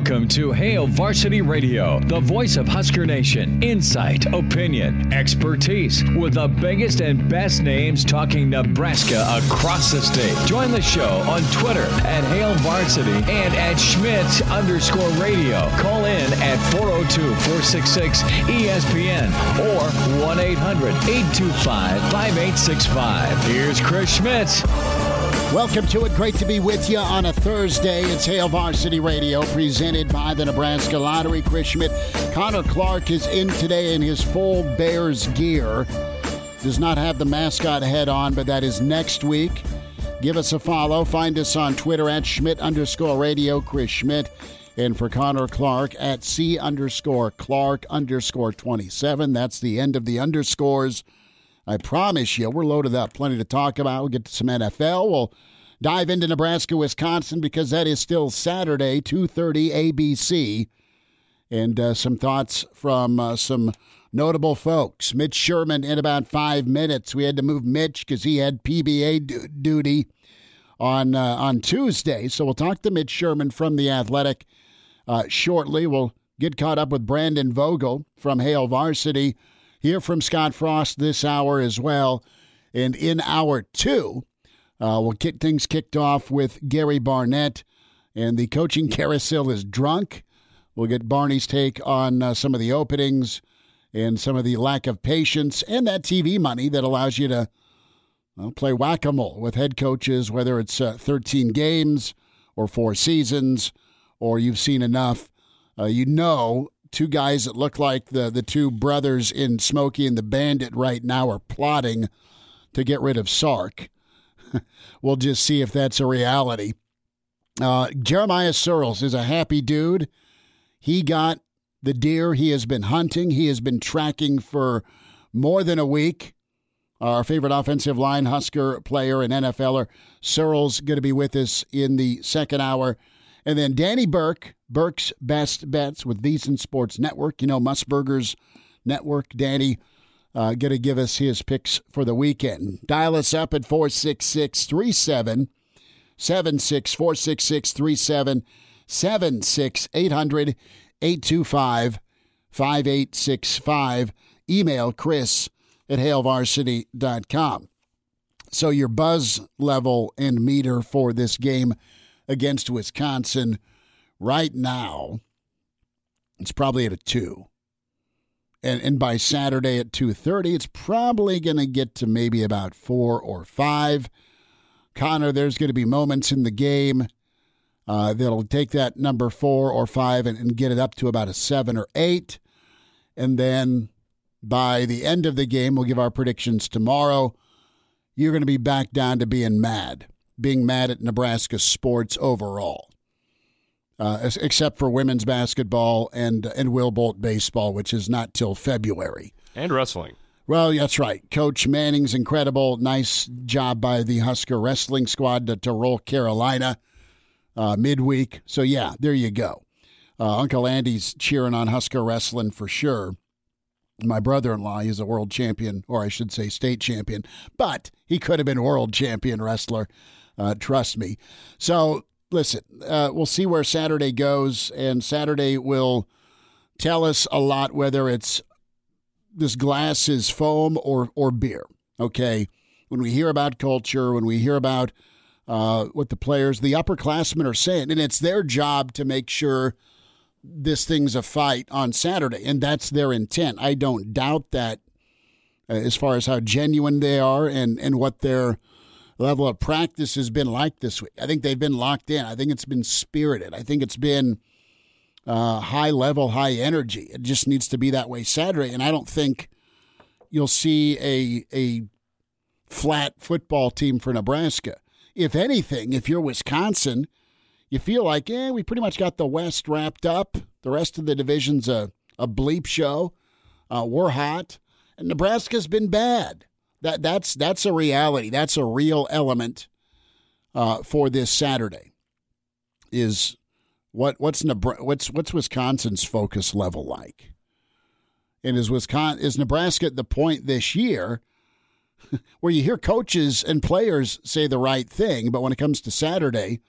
Welcome to Hail Varsity Radio, the voice of Husker Nation. Insight, opinion, expertise, with the biggest and best names talking Nebraska across the state. Join the show on Twitter at Hail Varsity and at Schmidt underscore radio. Call in at 402-466-ESPN or 1-800-825-5865. Here's Chris Schmidt. Welcome to it. Great to be with you on a Thursday. It's Hail Varsity Radio presented by the Nebraska Lottery. Chris Schmidt. Connor Clark is in today in his full Bears gear. Does not have the mascot head on, but that is next week. Give us a follow. Find us on Twitter at Schmidt underscore radio, Chris Schmidt. And for Connor Clark at C underscore Clark underscore 27. That's the end of the underscores. I promise you, we're loaded up. Plenty to talk about. We'll get to some NFL. We'll dive into Nebraska, Wisconsin, because that is still Saturday, 2.30 ABC. And uh, some thoughts from uh, some notable folks. Mitch Sherman in about five minutes. We had to move Mitch because he had PBA du- duty on uh, on Tuesday. So we'll talk to Mitch Sherman from The Athletic uh, shortly. We'll get caught up with Brandon Vogel from Hail Varsity Hear from Scott Frost this hour as well. And in hour two, uh, we'll get things kicked off with Gary Barnett. And the coaching carousel is drunk. We'll get Barney's take on uh, some of the openings and some of the lack of patience and that TV money that allows you to well, play whack a mole with head coaches, whether it's uh, 13 games or four seasons or you've seen enough. Uh, you know two guys that look like the, the two brothers in Smokey and the Bandit right now are plotting to get rid of Sark. we'll just see if that's a reality. Uh, Jeremiah Sirles is a happy dude. He got the deer he has been hunting, he has been tracking for more than a week. Our favorite offensive line Husker player and NFLer, Sirles going to be with us in the second hour. And then Danny Burke, Burke's Best Bets with VSiN Sports Network. You know, Musburger's network. Danny uh, going to give us his picks for the weekend. Dial us up at 466 37 76 466 37 76 800 825 5865. Email Chris at hailvarsity.com. So your buzz level and meter for this game against Wisconsin right now, it's probably at a two. And, and by Saturday at 2.30, it's probably going to get to maybe about four or five. Connor, there's going to be moments in the game uh, that'll take that number four or five and, and get it up to about a seven or eight. And then by the end of the game, we'll give our predictions tomorrow. You're going to be back down to being mad being mad at Nebraska sports overall, uh, except for women's basketball and and Will Bolt baseball, which is not till February. And wrestling. Well, that's right. Coach Manning's incredible. Nice job by the Husker wrestling squad to, to roll Carolina uh, midweek. So, yeah, there you go. Uh, Uncle Andy's cheering on Husker wrestling for sure. My brother in law, he's a world champion, or I should say state champion, but he could have been world champion wrestler. Uh, trust me. So listen, uh, we'll see where Saturday goes, and Saturday will tell us a lot whether it's this glass is foam or or beer. Okay, when we hear about culture, when we hear about uh, what the players, the upperclassmen are saying, and it's their job to make sure this thing's a fight on Saturday, and that's their intent. I don't doubt that uh, as far as how genuine they are and and what their level of practice has been like this week. I think they've been locked in. I think it's been spirited. I think it's been uh, high level, high energy. It just needs to be that way Saturday. And I don't think you'll see a a flat football team for Nebraska. If anything, if you're Wisconsin, you feel like, yeah, we pretty much got the West wrapped up. The rest of the division's a, a bleep show. Uh, we're hot. And Nebraska's been bad. That that's that's a reality. That's a real element uh, for this Saturday. Is what what's what's what's Wisconsin's focus level like? And is Wisconsin is Nebraska at the point this year where you hear coaches and players say the right thing, but when it comes to Saturday,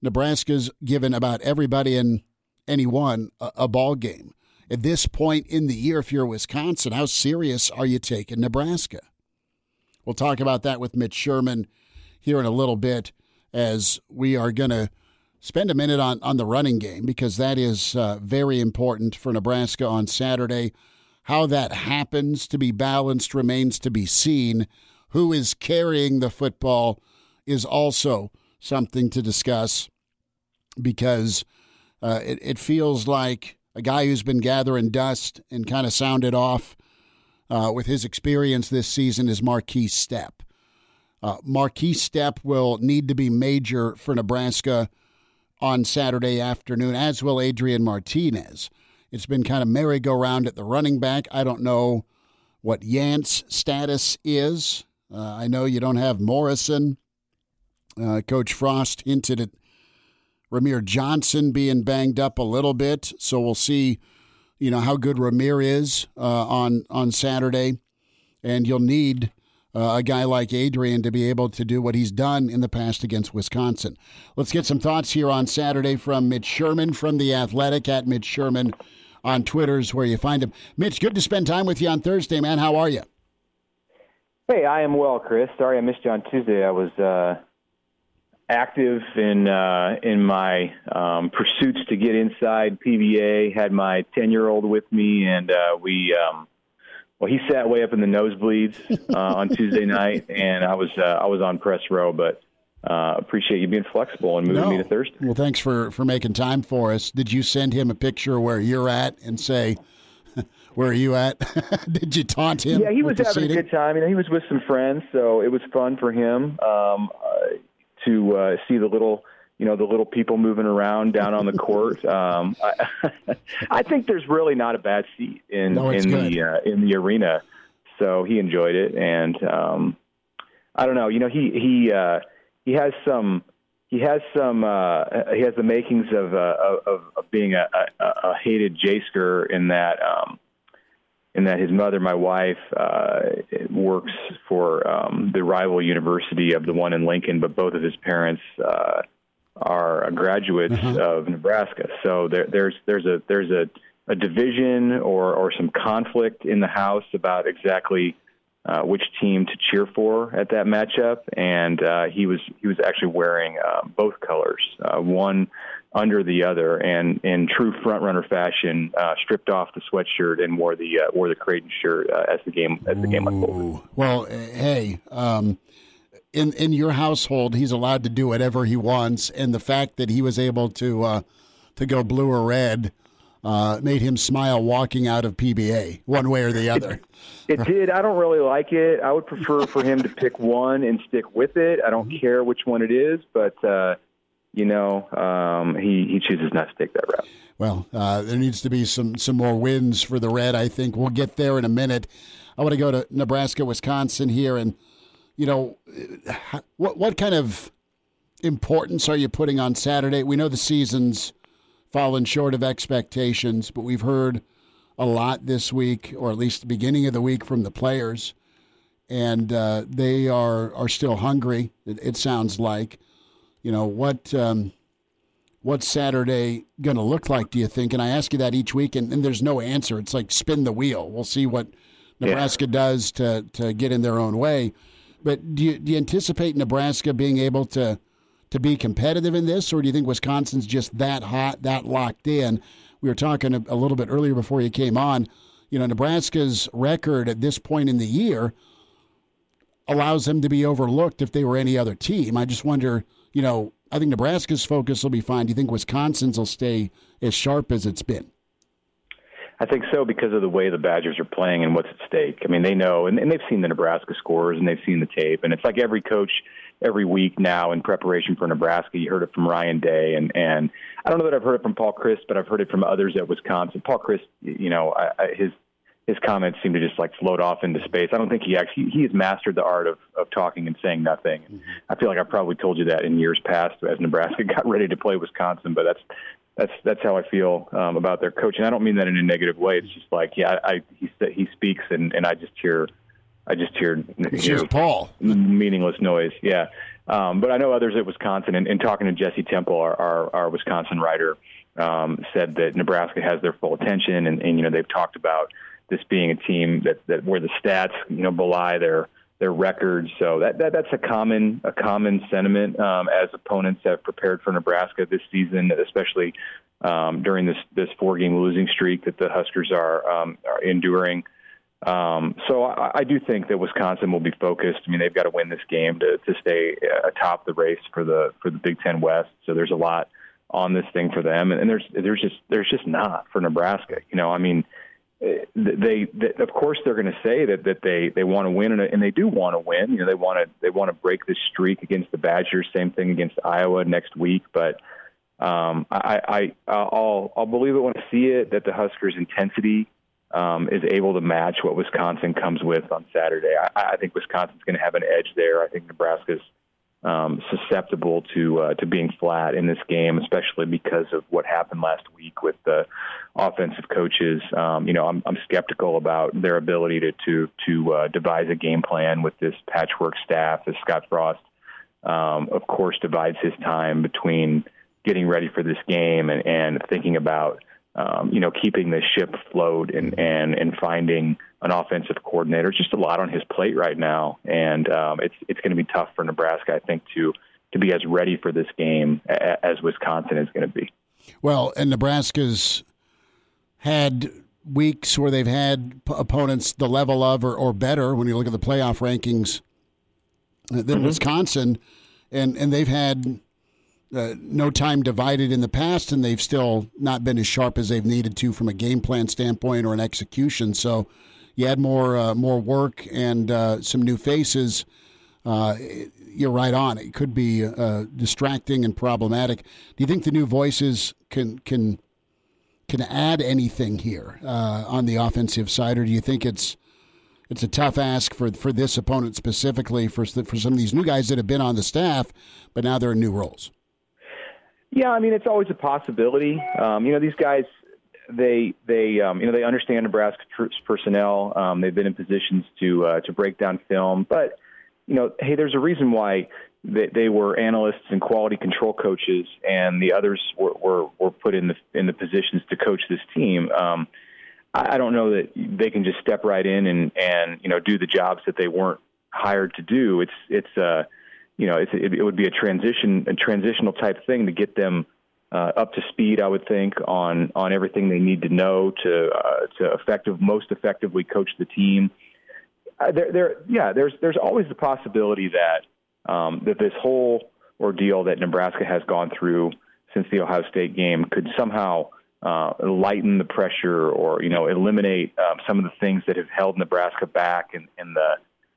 Nebraska's given about everybody and anyone a, a ball game. At this point in the year, if you're Wisconsin, how serious are you taking Nebraska? We'll talk about that with Mitch Sherman here in a little bit as we are going to spend a minute on, on the running game because that is uh, very important for Nebraska on Saturday. How that happens to be balanced remains to be seen. Who is carrying the football is also something to discuss because uh, it, it feels like a guy who's been gathering dust and kind of sounded off uh, with his experience this season is Markese Stepp. Uh, Markese Stepp will need to be major for Nebraska on Saturday afternoon, as will Adrian Martinez. It's been kind of merry-go-round at the running back. I don't know what Yant's status is. Uh, I know you don't have Morrison. Uh, Coach Frost hinted at Rahmir Johnson being banged up a little bit, so we'll see, you know, how good Rahmir is uh, on on Saturday, and you'll need uh, a guy like Adrian to be able to do what he's done in the past against Wisconsin. Let's get some thoughts here on Saturday from Mitch Sherman from the Athletic at Mitch Sherman on Twitter's where you find him. Mitch, good to spend time with you on Thursday, man. How are you? Hey, I am well, Chris. Sorry I missed you on Tuesday. I was uh, active in uh, in my um, pursuits to get inside PBA. Had my ten year old with me, and uh, we. Um, well, he sat way up in the nosebleeds uh, on Tuesday night, and I was uh, I was on press row, but uh, appreciate you being flexible and moving no. me to Thursday. Well, thanks for for making time for us. Did you send him a picture where you're at and say? Where are you at? Did you taunt him? Yeah, he was having seating? a good time. You know, he was with some friends, so it was fun for him. Um, uh, to uh, see the little you know the little people moving around down on the court. Um, I, I think there's really not a bad seat in no, in good. the uh, in the arena, so he enjoyed it, and um, I don't know, you know, he he uh, he has some he has some uh, he has the makings of uh, of, of being a, a, a hated Jaysker in that. Um, in that his mother, my wife, uh, works for um, the rival university of the one in Lincoln, but both of his parents uh, are graduates mm-hmm. of Nebraska. So there, there's there's a there's a, a division or or some conflict in the house about exactly uh, which team to cheer for at that matchup, and uh, he was he was actually wearing uh, both colors, uh, one under the other, and in true front runner fashion, uh, stripped off the sweatshirt and wore the uh, wore the Creighton shirt uh, as the game as the game unfolded. Well, hey, um, in in your household, he's allowed to do whatever he wants, and the fact that he was able to uh, to go blue or red. Uh, made him smile walking out of PBA, one way or the other. It, it did. I don't really like it. I would prefer for him to pick one and stick with it. I don't mm-hmm. care which one it is, but uh, you know, um, he he chooses not to take that route. Well, uh, there needs to be some some more wins for the Red. I think we'll get there in a minute. I want to go to Nebraska, Wisconsin here, and you know, what what kind of importance are you putting on Saturday? We know the season's fallen short of expectations, but we've heard a lot this week, or at least the beginning of the week, from the players, and uh, they are are still hungry. It, it sounds like you know what um, what's Saturday going to look like? Do you think? And I ask you that each week, and, and there's no answer. It's like spin the wheel. We'll see what Nebraska yeah. does to to get in their own way. But do you, do you anticipate Nebraska being able to to be competitive in this, or do you think Wisconsin's just that hot, that locked in? We were talking a, a little bit earlier before you came on. You know, Nebraska's record at this point in the year allows them to be overlooked if they were any other team. I just wonder you know, I think Nebraska's focus will be fine. Do you think Wisconsin's will stay as sharp as it's been? I think so because of the way the Badgers are playing and what's at stake. I mean, they know and, and they've seen the Nebraska scores and they've seen the tape, and it's like every coach every week now in preparation for Nebraska. You heard it from Ryan Day, and and I don't know that I've heard it from Paul Chryst, but I've heard it from others at Wisconsin. Paul Chryst, you know, I, I, his his comments seem to just like float off into space. I don't think he actually he has mastered the art of of talking and saying nothing. Mm-hmm. I feel like I've probably told you that in years past as Nebraska got ready to play Wisconsin, but that's that's that's how I feel um, about their coach, and I don't mean that in a negative way. It's just like yeah, I, I he he speaks, and and I just hear I just hear know, Paul meaningless noise. Yeah, um, but I know others at Wisconsin, and, and talking to Jesse Temple, our our, our Wisconsin writer, um, said that Nebraska has their full attention, and, and you know they've talked about this being a team that, that where the stats you know belie their their records. So that, that that's a common a common sentiment um, as opponents have prepared for Nebraska this season, especially um, during this this four game losing streak that the Huskers are um, are enduring. Um, so I, I do think that Wisconsin will be focused. I mean, they've got to win this game to, to stay atop the race for the for the Big Ten West. So there's a lot on this thing for them, and, and there's there's just there's just not for Nebraska. You know, I mean, they, they of course they're going to say that that they they want to win and, and they do want to win. You know they want to they want to break this streak against the Badgers same thing against Iowa next week but um, I, I I'll I'll believe it when I see it that the Huskers intensity um, is able to match what Wisconsin comes with on Saturday. I, I think Wisconsin's going to have an edge there. I think Nebraska's um, susceptible to uh, to being flat in this game, especially because of what happened last week with the offensive coaches. Um, you know, I'm, I'm skeptical about their ability to to to uh, devise a game plan with this patchwork staff. As Scott Frost, um, of course, divides his time between getting ready for this game and, and thinking about um, you know, keeping the ship afloat and, and, and finding an offensive coordinator. It's just a lot on his plate right now, and um, it's it's going to be tough for Nebraska, I think, to to be as ready for this game as Wisconsin is going to be. Well, and Nebraska's had weeks where they've had p- opponents the level of or, or better when you look at the playoff rankings than mm-hmm. Wisconsin, and and they've had uh, no time divided in the past, and they've still not been as sharp as they've needed to from a game plan standpoint or an execution. So you add more uh, more work and uh, some new faces. Uh, you're right on. It could be uh, distracting and problematic. Do you think the new voices can can can add anything here uh, on the offensive side, or do you think it's it's a tough ask for for this opponent specifically for for some of these new guys that have been on the staff, but now they're in new roles? Yeah, I mean it's always a possibility. Um, you know, these guys they they um, you know they understand Nebraska troops personnel. Um, they've been in positions to uh, to break down film, but you know, hey, there's a reason why they, they were analysts and quality control coaches, and the others were, were were put in the in the positions to coach this team. Um, I, I don't know that they can just step right in and and you know do the jobs that they weren't hired to do. It's it's uh you know, it's, it, it would be a transition, a transitional type thing to get them uh, up to speed. I would think on on everything they need to know to uh, to effective, most effectively coach the team. Uh, there, there, yeah, there's there's always the possibility that um, that this whole ordeal that Nebraska has gone through since the Ohio State game could somehow uh, lighten the pressure or you know eliminate um, some of the things that have held Nebraska back in, in the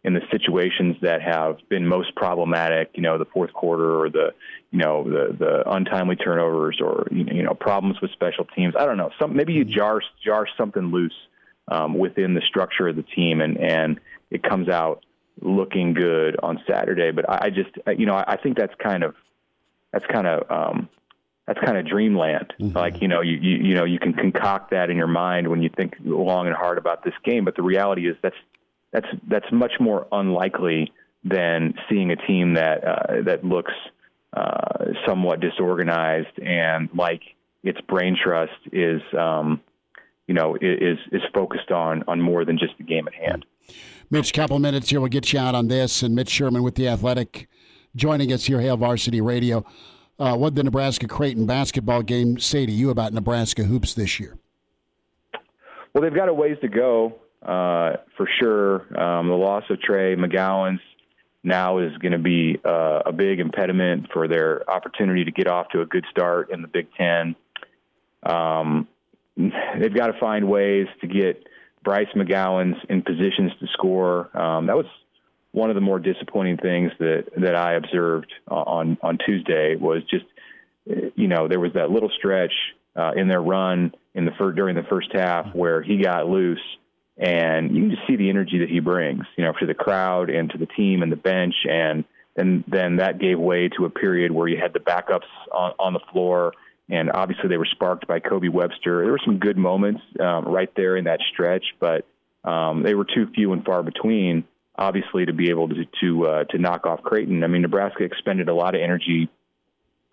in the situations that have been most problematic, you know, the fourth quarter or the, you know, the the untimely turnovers or you know problems with special teams. I don't know. Some maybe you jar jar something loose um, within the structure of the team, and and it comes out looking good on Saturday. But I, I just, you know, I, I think that's kind of that's kind of um, that's kind of dreamland. Mm-hmm. Like you know, you, you you know you can concoct that in your mind when you think long and hard about this game. But the reality is that's that's that's much more unlikely than seeing a team that uh, that looks uh, somewhat disorganized and like its brain trust is um, you know is is focused on on more than just the game at hand. Mitch, couple minutes here. We'll get you out on this. And Mitch Sherman with the Athletic joining us here, Hail Varsity Radio. Uh, what did the Nebraska Creighton basketball game say to you about Nebraska hoops this year? Well, they've got a ways to go uh, for sure. Um, the loss of Trey McGowens now is going to be uh, a big impediment for their opportunity to get off to a good start in the Big Ten. Um, they've got to find ways to get Bryce McGowens in positions to score. Um, that was one of the more disappointing things that that I observed on on Tuesday was just you know there was that little stretch uh, in their run in the first, during the first half where he got loose and you can just see the energy that he brings you know to the crowd and to the team and the bench and then then that gave way to a period where you had the backups on, on the floor and obviously they were sparked by Kobe Webster. There were some good moments um, right there in that stretch, but um, they were too few and far between obviously to be able to to uh, to knock off Creighton. I mean, Nebraska expended a lot of energy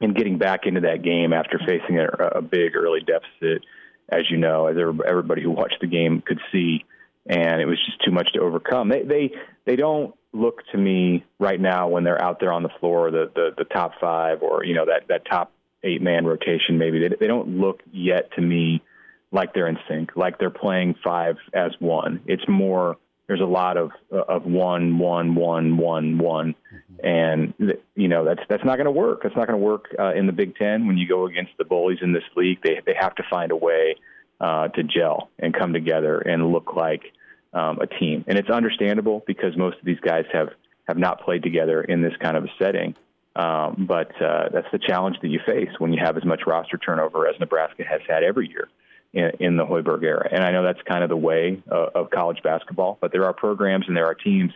in getting back into that game after facing a, a big early deficit, as you know, as everybody who watched the game could see, and it was just too much to overcome. They they they don't look to me right now when they're out there on the floor, the the, the top five or you know that that top eight man rotation. Maybe they they don't look yet to me like they're in sync, like they're playing five as one. It's more there's a lot of of one, one, one, one, one, and you know that's that's not going to work. That's not going to work uh, in the Big Ten when you go against the bullies in this league. They they have to find a way uh, to gel and come together and look like um, a team. And it's understandable because most of these guys have have not played together in this kind of a setting. Um, but uh, that's the challenge that you face when you have as much roster turnover as Nebraska has had every year in, in the Hoiberg era. And I know that's kind of the way of, of college basketball, but there are programs and there are teams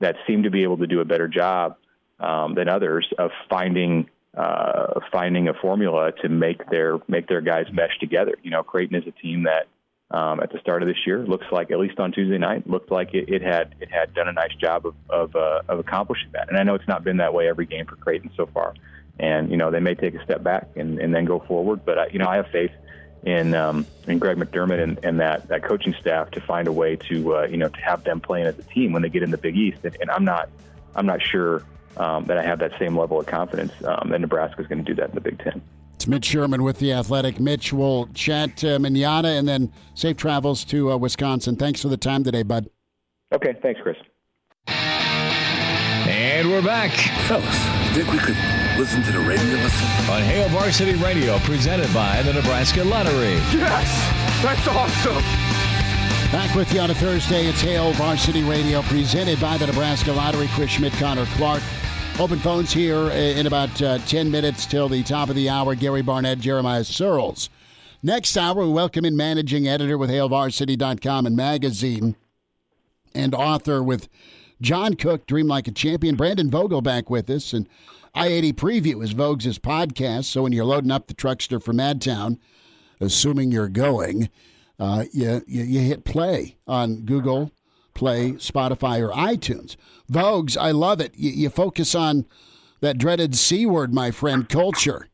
that seem to be able to do a better job um, than others of finding uh, finding a formula to make their make their guys mesh together. You know, Creighton is a team that um, at the start of this year looks like at least on Tuesday night looked like it, it had it had done a nice job of of, uh, of accomplishing that. And I know it's not been that way every game for Creighton so far. And you know they may take a step back and, and then go forward, but I, you know I have faith in um, in Greg McDermott and, and that that coaching staff to find a way to uh, you know to have them playing as a team when they get in the Big East. And, and I'm not I'm not sure um, that I have that same level of confidence um, that Nebraska is going to do that in the Big Ten. It's Mitch Sherman with the Athletic. Mitch will chat uh, manana and then safe travels to uh, Wisconsin. Thanks for the time today, bud. Okay, thanks, Chris. And we're back. Fellas, think we could listen to the radio listen? On Hail Varsity Radio, presented by the Nebraska Lottery. Yes! That's awesome! Back with you on a Thursday. It's Hail Varsity Radio, presented by the Nebraska Lottery. Chris Schmidt, Connor Clark. Open phones here in about uh, 10 minutes till the top of the hour. Gary Barnett, Jeremiah Sirles. Next hour, we welcome in managing editor with HailVarsity.com and magazine and author with John Cook, Dream Like a Champion. Brandon Vogel back with us. And I 80 Preview is Vogues' podcast. So when you're loading up the truckster for Madtown, assuming you're going, uh, you, you, hit play on Google Play, Spotify, or iTunes. Vogues, I love it. You, you focus on that dreaded C word, my friend, culture.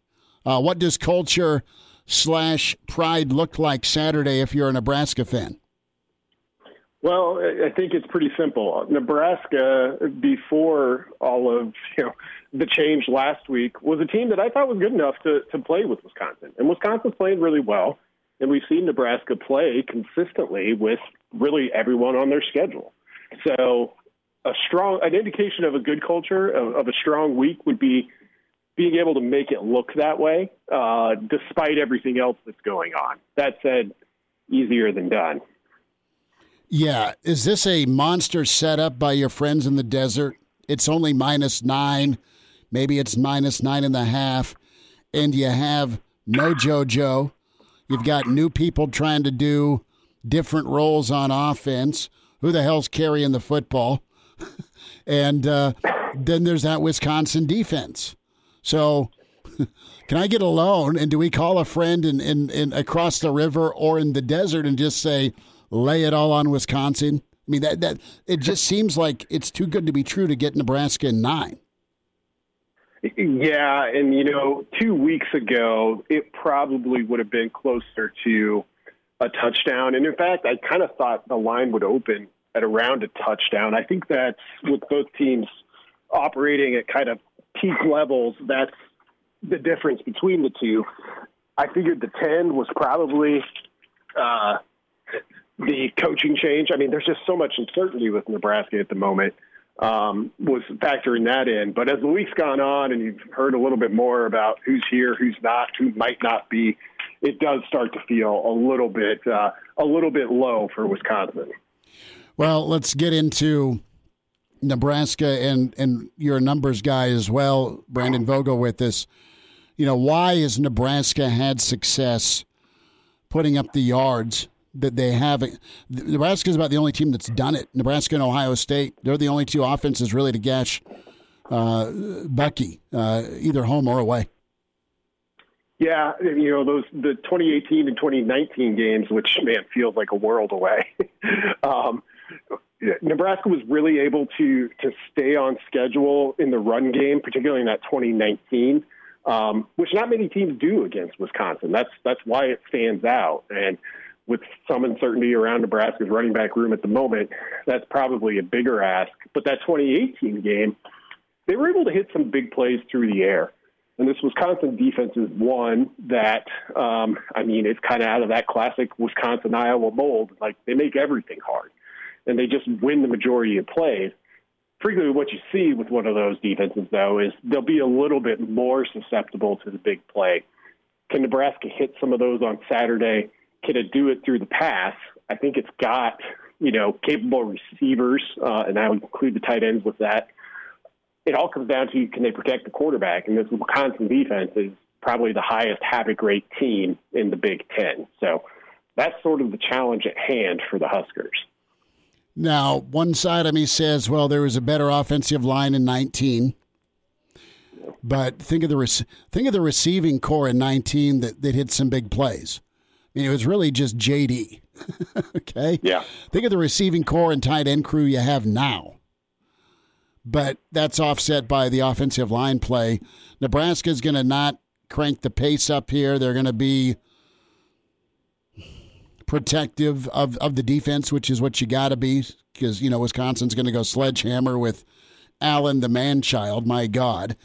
Uh, what does culture slash pride look like Saturday if you're a Nebraska fan? Well, I think it's pretty simple. Nebraska, before all of you know the change last week, was a team that I thought was good enough to to play with Wisconsin, and Wisconsin's playing really well. And we've seen Nebraska play consistently with really everyone on their schedule. So, a strong an indication of a good culture of, of a strong week would be being able to make it look that way, uh, despite everything else that's going on. That said, easier than done. Yeah. Is this a monster setup by your friends in the desert? It's only minus nine. Maybe it's minus nine and a half. And you have no JoJo. You've got new people trying to do different roles on offense. Who the hell's carrying the football? and uh, then there's that Wisconsin defense. So, can I get a loan? And do we call a friend in, in, in across the river or in the desert and just say, lay it all on Wisconsin? I mean, that, that it just seems like it's too good to be true to get Nebraska in nine. Yeah, and you know, two weeks ago, it probably would have been closer to a touchdown. And in fact, I kind of thought the line would open at around a touchdown. I think that's with both teams operating at kind of peak levels. That's the difference between the two. I figured the 10 was probably uh, the coaching change. I mean, there's just so much uncertainty with Nebraska at the moment. Um, was factoring that in. But as the week's gone on and you've heard a little bit more about who's here, who's not, who might not be, it does start to feel a little bit uh, a little bit low for Wisconsin. Well, let's get into Nebraska and and you're a numbers guy as well, Brandon Vogel with this. You know, why has Nebraska had success putting up the yards that they have? Nebraska is about the only team that's done it. Nebraska and Ohio State, they're the only two offenses really to gash uh, Bucky, uh, either home or away. Yeah, you know those the 2018 and 2019 games, which man feels like a world away. um, Nebraska was really able to to stay on schedule in the run game, particularly in that 2019, um, which not many teams do against Wisconsin. That's that's why it stands out. And with some uncertainty around Nebraska's running back room at the moment, that's probably a bigger ask. But that 2018 game, they were able to hit some big plays through the air. And this Wisconsin defense is one that, um, I mean, it's kind of out of that classic Wisconsin Iowa mold. Like they make everything hard and they just win the majority of plays. Frequently, what you see with one of those defenses, though, is they'll be a little bit more susceptible to the big play. Can Nebraska hit some of those on Saturday? Can it do it through the pass? I think it's got you know capable receivers, uh, and I would include the tight ends with that. It all comes down to can they protect the quarterback, and this Wisconsin defense is probably the highest havoc rate team in the Big Ten. So that's sort of the challenge at hand for the Huskers. Now, one side of me says, well, there was a better offensive line in 19. But think of the think of the receiving corps in 19 that, that hit some big plays. I mean, it was really just JD. okay? Yeah. Think of the receiving corps and tight end crew you have now. But that's offset by the offensive line play. Nebraska's going to not crank the pace up here. They're going to be protective of, of the defense, which is what you got to be, because, you know, Wisconsin's going to go sledgehammer with Allen, the man child. My God.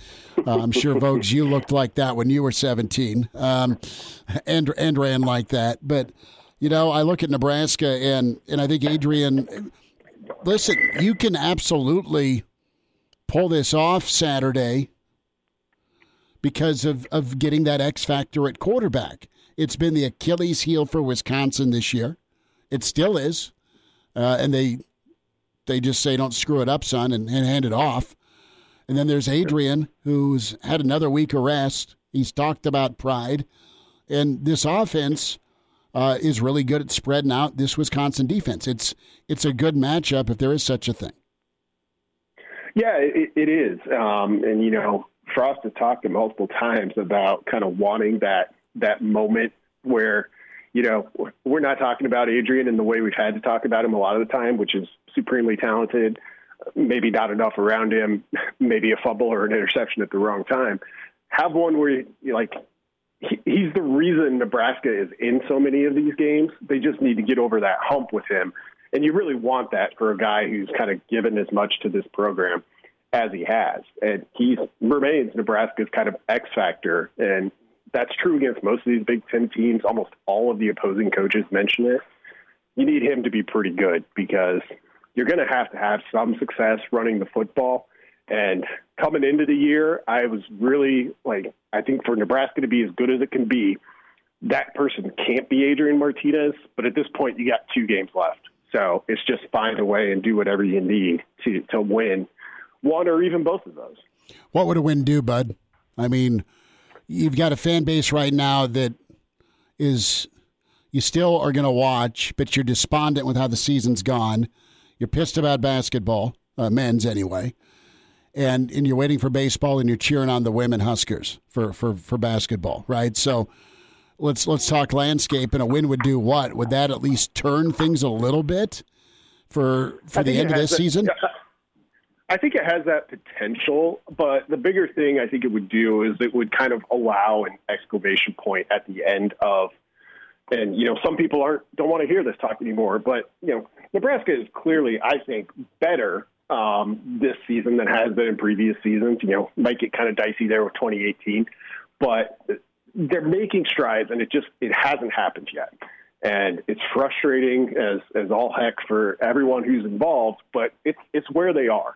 Uh, I'm sure, Vogues, you looked like that when you were 17 um, and, and ran like that. But, you know, I look at Nebraska and, and I think Adrian, listen, you can absolutely pull this off Saturday because of, of getting that X factor at quarterback. It's been the Achilles heel for Wisconsin this year. It still is. Uh, and they they just say, don't screw it up, son, and, and hand it off. And then there's Adrian, who's had another week of rest. He's talked about pride. And this offense uh, is really good at spreading out this Wisconsin defense. It's it's a good matchup if there is such a thing. Yeah, it, it is. Um, and, you know, Frost has talked multiple times about kind of wanting that that moment where you know we're not talking about Adrian in the way we've had to talk about him a lot of the time, which is supremely talented, maybe not enough around him, maybe a fumble or an interception at the wrong time. Have one where you like he's the reason Nebraska is in so many of these games. They just need to get over that hump with him. And you really want that for a guy who's kind of given as much to this program as he has. And he remains Nebraska's kind of X factor. And that's true against most of these Big Ten teams. Almost all of the opposing coaches mention it. You need him to be pretty good because you're going to have to have some success running the football. And coming into the year, I was really like, I think for Nebraska to be as good as it can be, that person can't be Adrian Martinez. But at this point, you got two games left. So it's just find a way and do whatever you need to, to win one or even both of those. What would a win do, Bud? I mean, you've got a fan base right now that is you still are going to watch, but you're despondent with how the season's gone. You're pissed about basketball, uh, men's anyway, and and you're waiting for baseball, and you're cheering on the women Huskers for for for basketball, right? So let's let's talk landscape. And a win would do what? Would that at least turn things a little bit for for the end of this season? I think it has that potential, but the bigger thing I think it would do is it would kind of allow an exclamation point at the end of, and you know, some people aren't don't want to hear this talk anymore, but you know, Nebraska is clearly, I think, better um, this season than has been in previous seasons. You know, might get kind of dicey there with 2018, but they're making strides, and it just it hasn't happened yet and it's frustrating as as all heck for everyone who's involved. But it's it's where they are,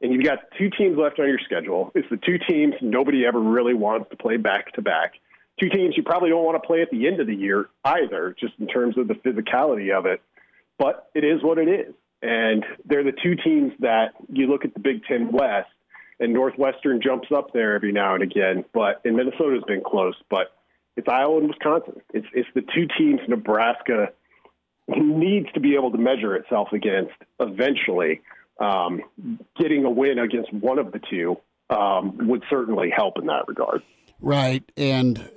and you've got two teams left on your schedule. It's the two teams nobody ever really wants to play back to back. Two teams you probably don't want to play at the end of the year either, just in terms of the physicality of it. But it is what it is. And they're the two teams that you look at the Big Ten West, and Northwestern jumps up there every now and again. But and Minnesota's been close, but it's Iowa and Wisconsin. It's it's the two teams Nebraska needs to be able to measure itself against eventually. Um, getting a win against one of the two um, would certainly help in that regard. Right, and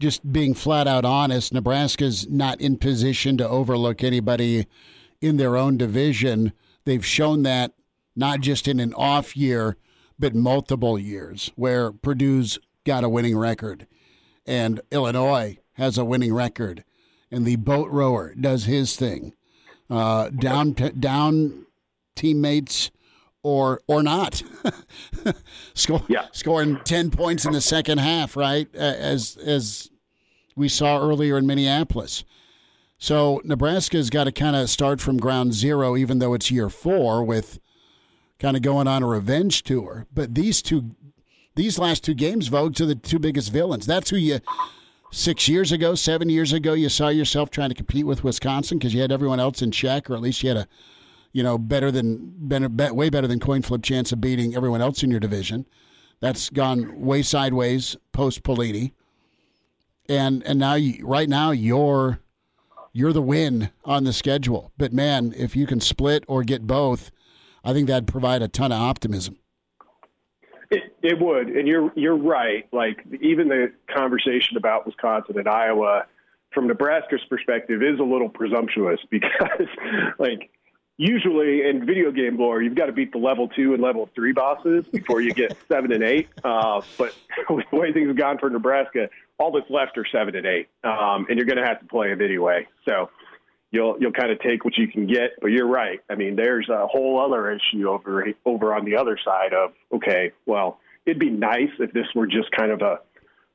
just being flat out honest, Nebraska's not in position to overlook anybody in their own division. They've shown that not just in an off year, but multiple years where Purdue's got a winning record and Illinois has a winning record and the boat rower does his thing. Uh, down, down teammates or or not. Score, yeah. scoring ten points in the second half, right? As as we saw earlier in Minneapolis. So Nebraska's got to kind of start from ground zero, even though it's year four, with kind of going on a revenge tour. But these two, these last two games, Vogue, to the two biggest villains. That's who you six years ago, seven years ago, you saw yourself trying to compete with Wisconsin because you had everyone else in check, or at least you had a, you know, better than better, way better than coin flip chance of beating everyone else in your division. That's gone way sideways post Pelini and and now you, right now you're you're the win on the schedule. But man, if you can split or get both, I think that'd provide a ton of optimism. It, it would, and you're you're right. Like even the conversation about Wisconsin and Iowa, from Nebraska's perspective, is a little presumptuous because, like, usually in video game lore, you've got to beat the level two and level three bosses before you get seven and eight. Uh, but with the way things have gone for Nebraska, all that's left are seven and eight, um, and you're going to have to play them anyway. So you'll you'll kind of take what you can get. But you're right. I mean, there's a whole other issue over over on the other side of okay, well, it'd be nice if this were just kind of a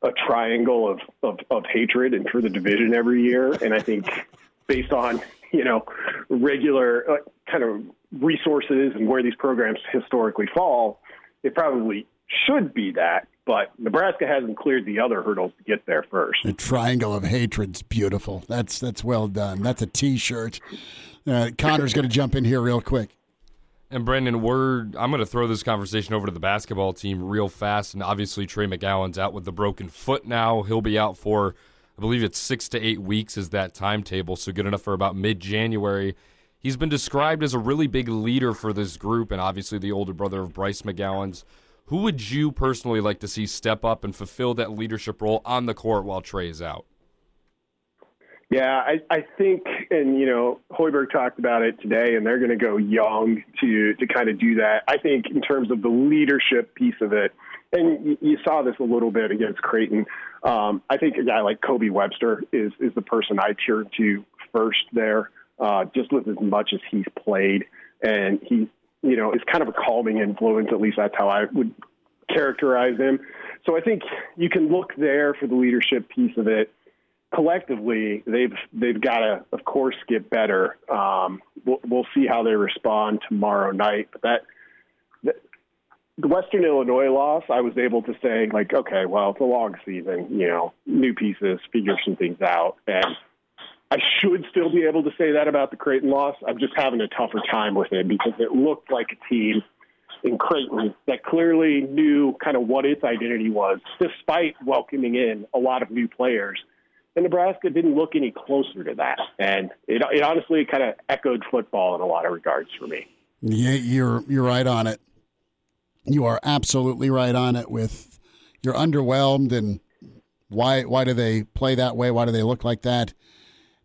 a triangle of, of, of hatred and for the division every year. And I think based on you know regular kind of resources and where these programs historically fall, it probably should be that but Nebraska hasn't cleared the other hurdles to get there first. The triangle of hatred's beautiful. That's that's well done. That's a T-shirt. Uh, Connor's going to jump in here real quick. And Brendan, we're I'm going to throw this conversation over to the basketball team real fast. And obviously, Trey McGowens out with the broken foot now. He'll be out for, I believe it's six to eight weeks is that timetable. So good enough for about mid January. He's been described as a really big leader for this group, and obviously the older brother of Bryce McGowens. Who would you personally like to see step up and fulfill that leadership role on the court while Trey is out? Yeah, I, I think, and you know, Hoiberg talked about it today, and they're going to go young to to kind of do that. I think in terms of the leadership piece of it, and you, saw this a little bit against Creighton. Um, I think a guy like Kobe Webster is is the person I turn to first there, uh, just with as much as he's played, and he you know, is kind of a calming influence. At least that's how I would characterize him. So I think you can look there for the leadership piece of it. Collectively, they've they've got to, of course, get better. Um, we'll, we'll see how they respond tomorrow night. But that, the Western Illinois loss, I was able to say like, okay, well, it's a long season. You know, new pieces, figure some things out, and I should still be able to say that about the Creighton loss. I'm just having a tougher time with it because it looked like a team in Creighton that clearly knew kind of what its identity was, despite welcoming in a lot of new players. And Nebraska didn't look any closer to that. And it, it honestly kind of echoed football in a lot of regards for me. Yeah, you're you're right on it. You are absolutely right on it. With you're underwhelmed, and why why do they play that way? Why do they look like that?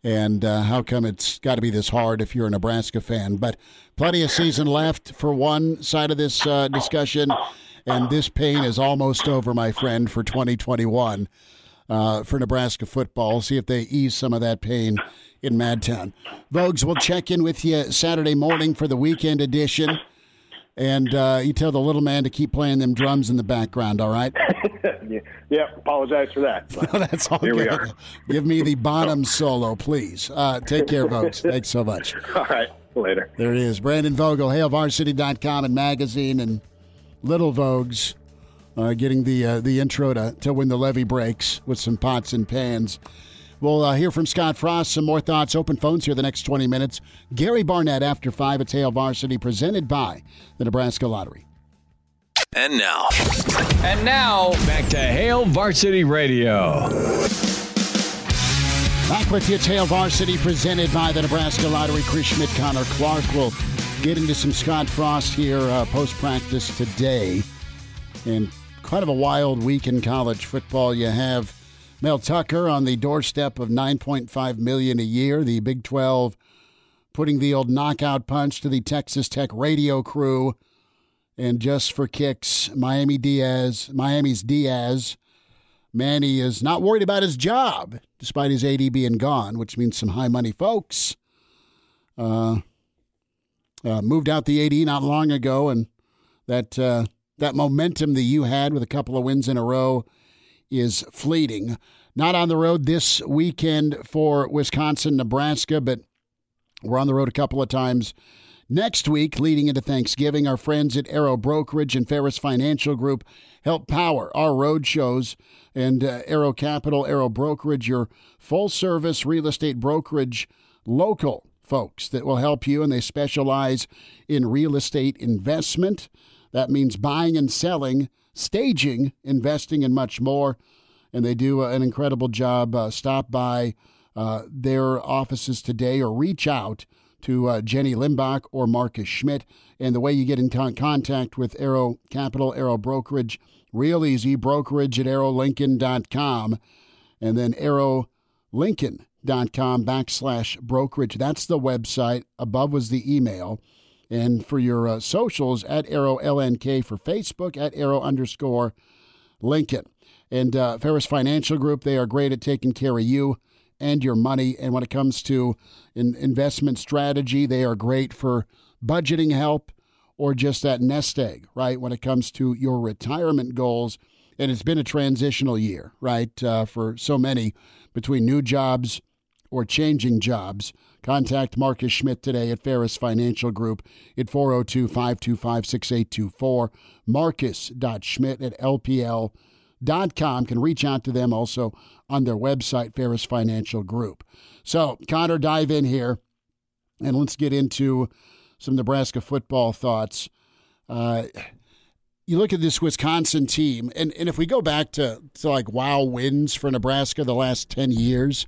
And uh, how come it's got to be this hard if you're a Nebraska fan? But plenty of season left for one side of this uh, discussion, and this pain is almost over, my friend, for 2021 uh, for Nebraska football. See if they ease some of that pain in Madtown. Vogues, we'll check in with you Saturday morning for the weekend edition. And uh, you tell the little man to keep playing them drums in the background, all right? yeah, apologize for that. no, that's all Here good. we are. Give me the bottom solo, please. Uh, take care, folks. Thanks so much. All right, later. There it is. Brandon Vogel, HailVarsity.com and magazine, and Little Vogues uh, getting the uh, the intro to, to when the levee breaks with some pots and pans. We'll uh, hear from Scott Frost. Some more thoughts. Open phones here the next 20 minutes. Gary Barnett after 5 at Hail Varsity, presented by the Nebraska Lottery. And now. And now, back to Hail Varsity Radio. Back with you, Hail Varsity, presented by the Nebraska Lottery. Chris Schmidt, Connor Clark will get into some Scott Frost here uh, post practice today. And kind of a wild week in college football. You have Mel Tucker on the doorstep of 9.5 million a year. The Big 12 putting the old knockout punch to the Texas Tech radio crew. And just for kicks, Miami Diaz, Miami's Diaz Manny is not worried about his job, despite his AD being gone, which means some high money folks uh, uh, moved out the AD not long ago, and that uh, that momentum that you had with a couple of wins in a row is fleeting. Not on the road this weekend for Wisconsin, Nebraska, but we're on the road a couple of times Next week, leading into Thanksgiving, our friends at Arrow Brokerage and Ferris Financial Group help power our road shows. And uh, Arrow Capital, Arrow Brokerage, your full service real estate brokerage, local folks that will help you, and they specialize in real estate investment. That means buying and selling, staging, investing, and much more. And they do uh, an incredible job. Uh, stop by uh, their offices today or reach out to uh, Jenny Limbach or Marcus Schmidt. And the way you get in con- contact with Arrow Capital, Arrow Brokerage, real easy, brokerage at arrowlincoln.com. And then arrowlincoln.com backslash brokerage. That's the website. Above was the email. And for your uh, socials, at Arrow LNK for Facebook, at Arrow underscore Lincoln. And uh, Ferris Financial Group, they are great at taking care of you and your money. And when it comes to in investment strategy, they are great for budgeting help or just that nest egg, right? When it comes to your retirement goals. And it's been a transitional year, right, uh, for so many between new jobs or changing jobs. Contact Marcus Schmidt today at Ferris Financial Group at 402 525 6824. Marcus.schmidt at LPL.com. Can reach out to them also on their website, Ferris Financial Group. So, Connor, dive in here and let's get into some Nebraska football thoughts. Uh, you look at this Wisconsin team, and, and if we go back to, to like wow wins for Nebraska the last 10 years,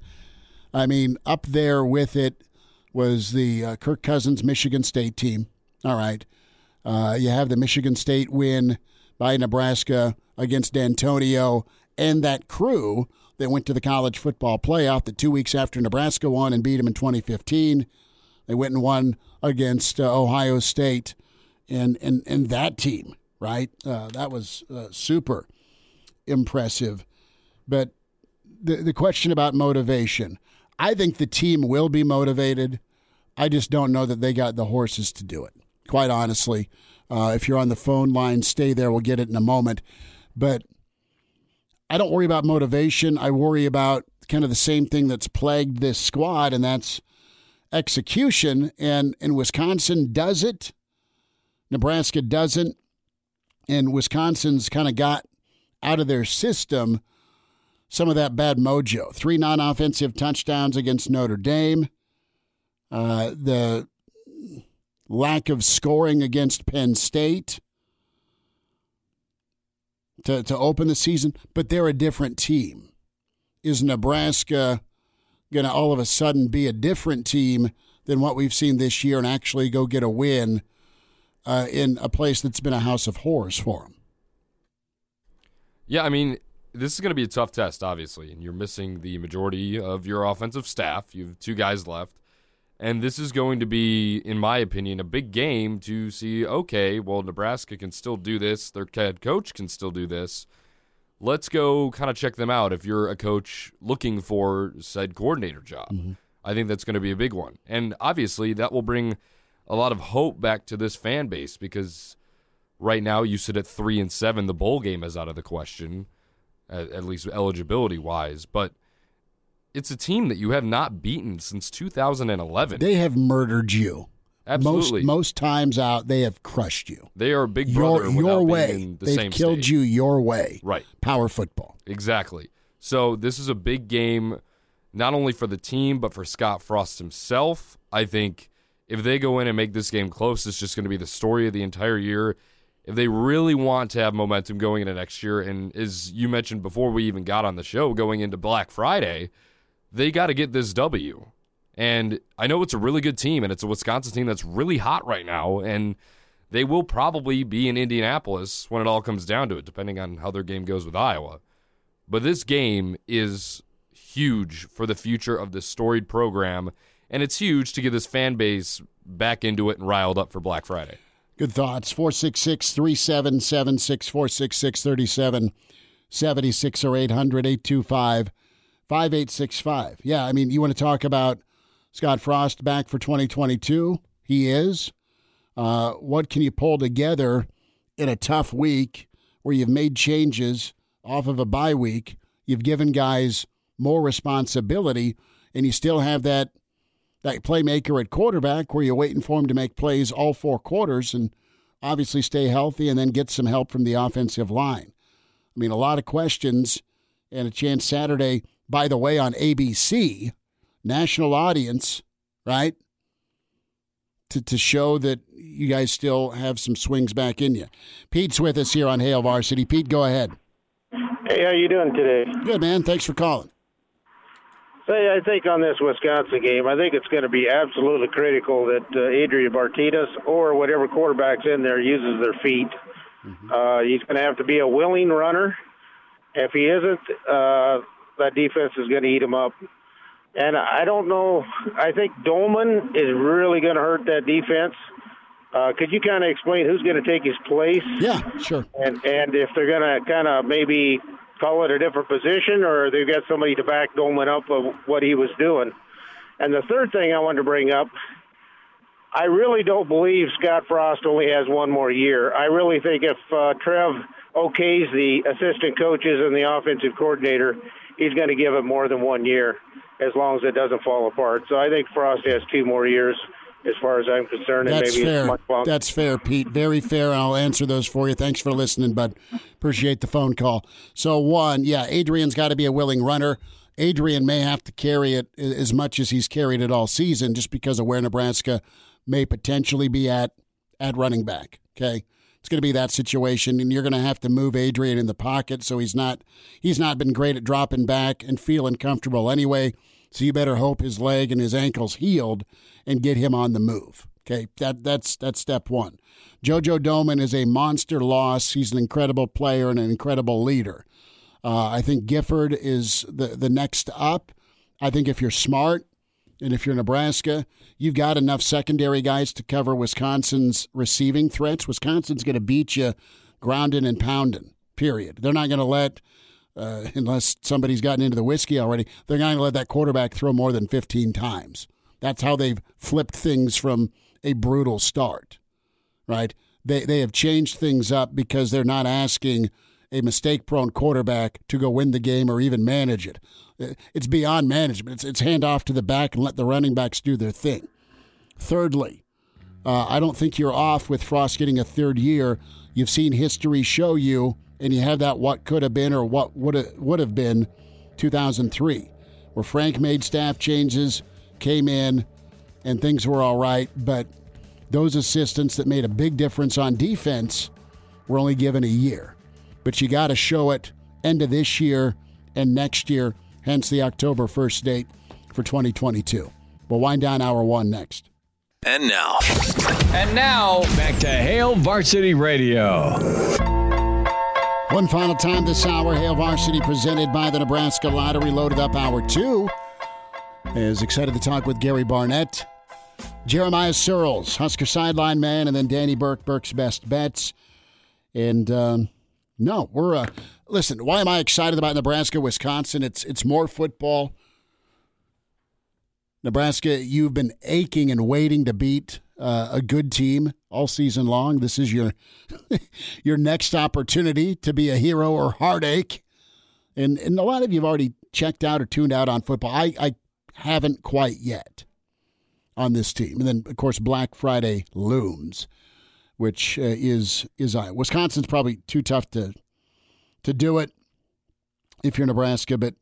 I mean, up there with it was the uh, Kirk Cousins Michigan State team. All right. Uh, you have the Michigan State win by Nebraska against Dantonio and that crew they went to the college football playoff the two weeks after Nebraska won and beat them in 2015. They went and won against uh, Ohio State and, and, and that team, right? Uh, that was uh, super impressive. But the, the question about motivation, I think the team will be motivated. I just don't know that they got the horses to do it, quite honestly. Uh, if you're on the phone line, stay there. We'll get it in a moment. But I don't worry about motivation. I worry about kind of the same thing that's plagued this squad, and that's execution. And, and Wisconsin does it, Nebraska doesn't. And Wisconsin's kind of got out of their system some of that bad mojo. Three non offensive touchdowns against Notre Dame. Uh, the lack of scoring against Penn State to, to open the season, but they're a different team. Is Nebraska going to all of a sudden be a different team than what we've seen this year and actually go get a win uh, in a place that's been a house of horrors for them? Yeah, I mean, this is going to be a tough test, obviously, and you're missing the majority of your offensive staff. You have two guys left. And this is going to be, in my opinion, a big game to see okay, well, Nebraska can still do this. Their head coach can still do this. Let's go kind of check them out if you're a coach looking for said coordinator job. Mm-hmm. I think that's going to be a big one. And obviously, that will bring a lot of hope back to this fan base because right now you sit at 3 and 7. The bowl game is out of the question, at, at least eligibility wise. But it's a team that you have not beaten since 2011. They have murdered you. Absolutely. Most, most times out, they have crushed you. They are a big brother. Your, your way. The They've killed state. you your way. Right. Power football. Exactly. So this is a big game, not only for the team, but for Scott Frost himself. I think if they go in and make this game close, it's just going to be the story of the entire year. If they really want to have momentum going into next year, and as you mentioned before we even got on the show, going into Black Friday, they got to get this W. And I know it's a really good team, and it's a Wisconsin team that's really hot right now. And they will probably be in Indianapolis when it all comes down to it, depending on how their game goes with Iowa. But this game is huge for the future of this storied program, and it's huge to get this fan base back into it and riled up for Black Friday. Good thoughts. 466 3776 466 3776 or 800 825 5865. Yeah, I mean, you want to talk about Scott Frost back for 2022? He is. Uh, what can you pull together in a tough week where you've made changes off of a bye week? You've given guys more responsibility, and you still have that that playmaker at quarterback where you're waiting for him to make plays all four quarters and obviously stay healthy and then get some help from the offensive line. I mean, a lot of questions and a chance Saturday, by the way, on ABC, national audience, right? To, to show that you guys still have some swings back in you. Pete's with us here on Hail Varsity. Pete, go ahead. Hey, how you doing today? Good, man. Thanks for calling. Say, I think on this Wisconsin game, I think it's going to be absolutely critical that uh, Adrian Martinez or whatever quarterback's in there uses their feet. Mm-hmm. Uh, he's going to have to be a willing runner. If he isn't, uh, that defense is going to eat him up. And I don't know. I think Domann is really going to hurt that defense. Uh, could you kind of explain who's going to take his place? Yeah, sure. And and if they're going to kind of maybe call it a different position, or they've got somebody to back Domann up of what he was doing. And the third thing I wanted to bring up, I really don't believe Scott Frost only has one more year. I really think if uh, Trev okays the assistant coaches and the offensive coordinator, he's going to give it more than one year, as long as it doesn't fall apart. So I think Frost has two more years as far as I'm concerned. That's fair. That's fair, Pete. Very fair. I'll answer those for you. Thanks for listening, bud. Appreciate the phone call. So, one, yeah, Adrian's got to be a willing runner. Adrian may have to carry it as much as he's carried it all season just because of where Nebraska may potentially be at at running back. Okay. It's going to be that situation, and you're going to have to move Adrian in the pocket, so he's not he's not been great at dropping back and feeling comfortable anyway. So you better hope his leg and his ankles healed and get him on the move. Okay, that that's that's step one. JoJo Domann is a monster loss. He's an incredible player and an incredible leader. Uh, I think Gifford is the the next up. I think if you're smart and if you're Nebraska, you've got enough secondary guys to cover Wisconsin's receiving threats. Wisconsin's going to beat you grounding and pounding. Period. They're not going to let uh, unless somebody's gotten into the whiskey already, they're not going to let that quarterback throw more than 15 times. That's how they've flipped things from a brutal start, right? They, they have changed things up because they're not asking a mistake prone quarterback to go win the game or even manage it. Uh, it's beyond management. It's, it's hand off to the back and let the running backs do their thing. Thirdly, uh, I don't think you're off with Frost getting a third year. You've seen history show you and you have that what could have been or what would have, would have been 2003, where Frank made staff changes, came in, and things were all right. But those assistants that made a big difference on defense were only given a year. But you got to show it end of this year and next year, hence the October 1st date for 2022. We'll wind down hour one next. And now. And now, back to Hail Varsity Radio. One final time this hour, Hail Varsity presented by the Nebraska Lottery, loaded up hour two. Is excited to talk with Gary Barnett, Jeremiah Sirles, Husker sideline man, and then Danny Burke, Burke's best bets. And um, no, we're uh, listen. Why am I excited about Nebraska, Wisconsin? It's it's more football. Nebraska, you've been aching and waiting to beat uh, a good team all season long. This is your your next opportunity to be a hero or heartache. And and a lot of you have already checked out or tuned out on football. I, I haven't quite yet on this team. And then of course Black Friday looms, which uh, is is I. Wisconsin's probably too tough to to do it if you're Nebraska, but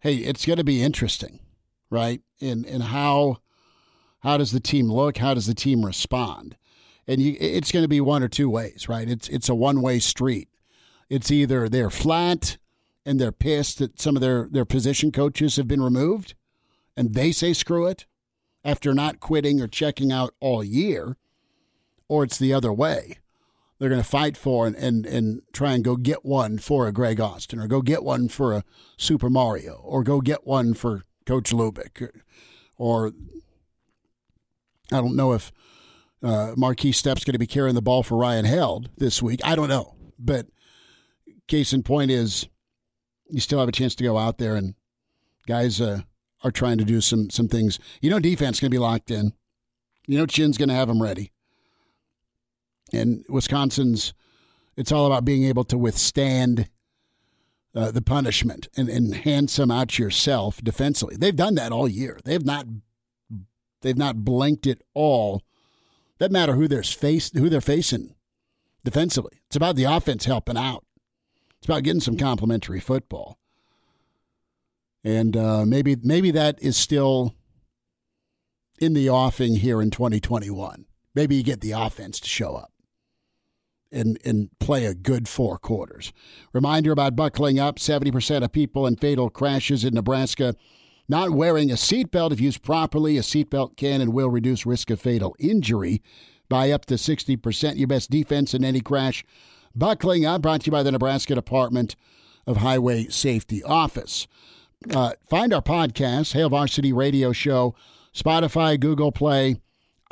hey, it's going to be interesting, right? In in how how does the team look? How does the team respond? And you, it's going to be one or two ways, right? It's it's a one way street. It's either they're flat and they're pissed that some of their their position coaches have been removed, and they say screw it after not quitting or checking out all year, or it's the other way. They're going to fight for and, and, and try and go get one for a Greg Austin or go get one for a Super Mario or go get one for Coach Lubick or I don't know if uh, Markese Stepp's going to be carrying the ball for Ryan Held this week. I don't know. But case in point is you still have a chance to go out there and guys uh, are trying to do some some things. You know, defense going to be locked in. You know, Chin's going to have them ready. And Wisconsin's, it's all about being able to withstand uh, the punishment and, and hand some out yourself defensively. They've done that all year. They've not they've not blinked it all. Doesn't matter who they're face who they're facing defensively. It's about the offense helping out. It's about getting some complimentary football. And uh, maybe maybe that is still in the offing here in 2021. Maybe you get the offense to show up and, and play a good four quarters. Reminder about buckling up 70% of people in fatal crashes in Nebraska not wearing a seatbelt. If used properly, a seatbelt can and will reduce risk of fatal injury by up to 60%. Your best defense in any crash. Buckling up, brought to you by the Nebraska Department of Highway Safety Office. Uh, find our podcast, Hail Varsity Radio Show, Spotify, Google Play,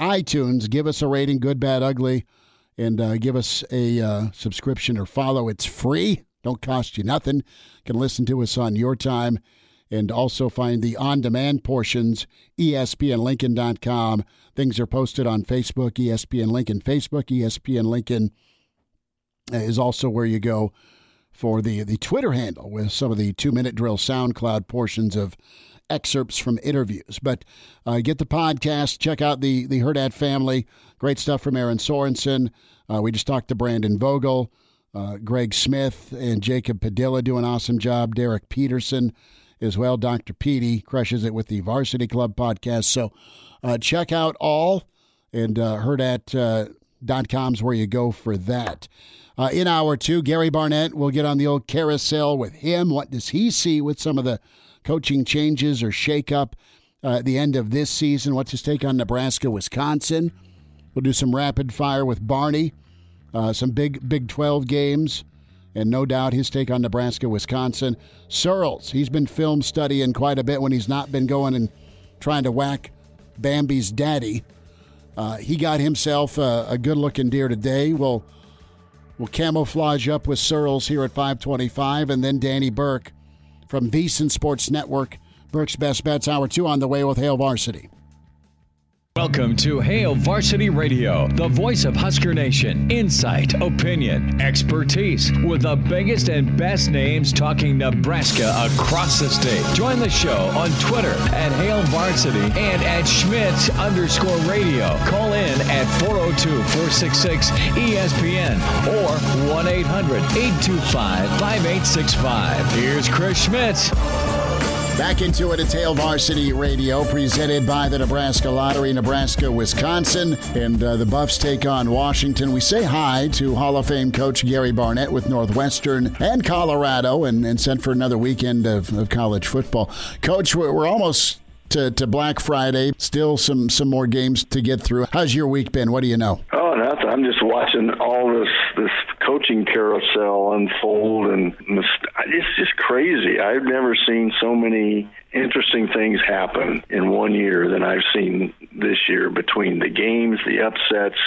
iTunes. Give us a rating, good, bad, ugly and uh, give us a uh, subscription or follow. It's free, don't cost you nothing. You can listen to us on your time and also find the on demand portions, espnlincoln.com. Things are posted on Facebook, ESPN Lincoln Facebook. ESPN Lincoln is also where you go for the, the Twitter handle with some of the two minute drill SoundCloud portions of excerpts from interviews. But uh, get the podcast, check out the the Hurrdat family. Great stuff from Aaron Sorensen. Uh, we just talked to Brandon Vogel, uh, Greg Smith, and Jacob Padilla do an awesome job. Derek Peterson as well. Dr. Petey crushes it with the Varsity Club podcast. So uh, check out all and uh, Hurrdat.com uh, where you go for that. Uh, in hour two, Gary Barnett will get on the old carousel with him. What does he see with some of the coaching changes or shakeup uh, at the end of this season. What's his take on Nebraska, Wisconsin? We'll do some rapid fire with Barney, uh, some big Big 12 games, and no doubt his take on Nebraska, Wisconsin. Sirles, he's been film studying quite a bit when he's not been going and trying to whack Bambi's daddy. Uh, he got himself a, a good looking deer today. We'll, we'll camouflage up with Sirles here at 525, and then Danny Burke from VSiN Sports Network. Burke's Best Bets, Hour 2 on the way with Hail Varsity. Welcome to Hail Varsity Radio, the voice of Husker Nation. Insight, opinion, expertise, with the biggest and best names talking Nebraska across the state. Join the show on Twitter at Hail Varsity and at Schmitz underscore radio. Call in at 402-466-ESPN or 1-800-825-5865. Here's Chris Schmitz. Back into it at Hail Varsity Radio, presented by the Nebraska Lottery, Nebraska, Wisconsin, and uh, the Buffs take on Washington. We say hi to Hall of Fame coach Gary Barnett with Northwestern and Colorado, and, and sent for another weekend of, of college football. Coach, we're, we're almost to, to Black Friday. Still some some more games to get through. How's your week been? What do you know? Oh, nothing. I'm just watching all this this coaching carousel unfold, and it's just crazy. I've never seen so many interesting things happen in one year than I've seen this year between the games, the upsets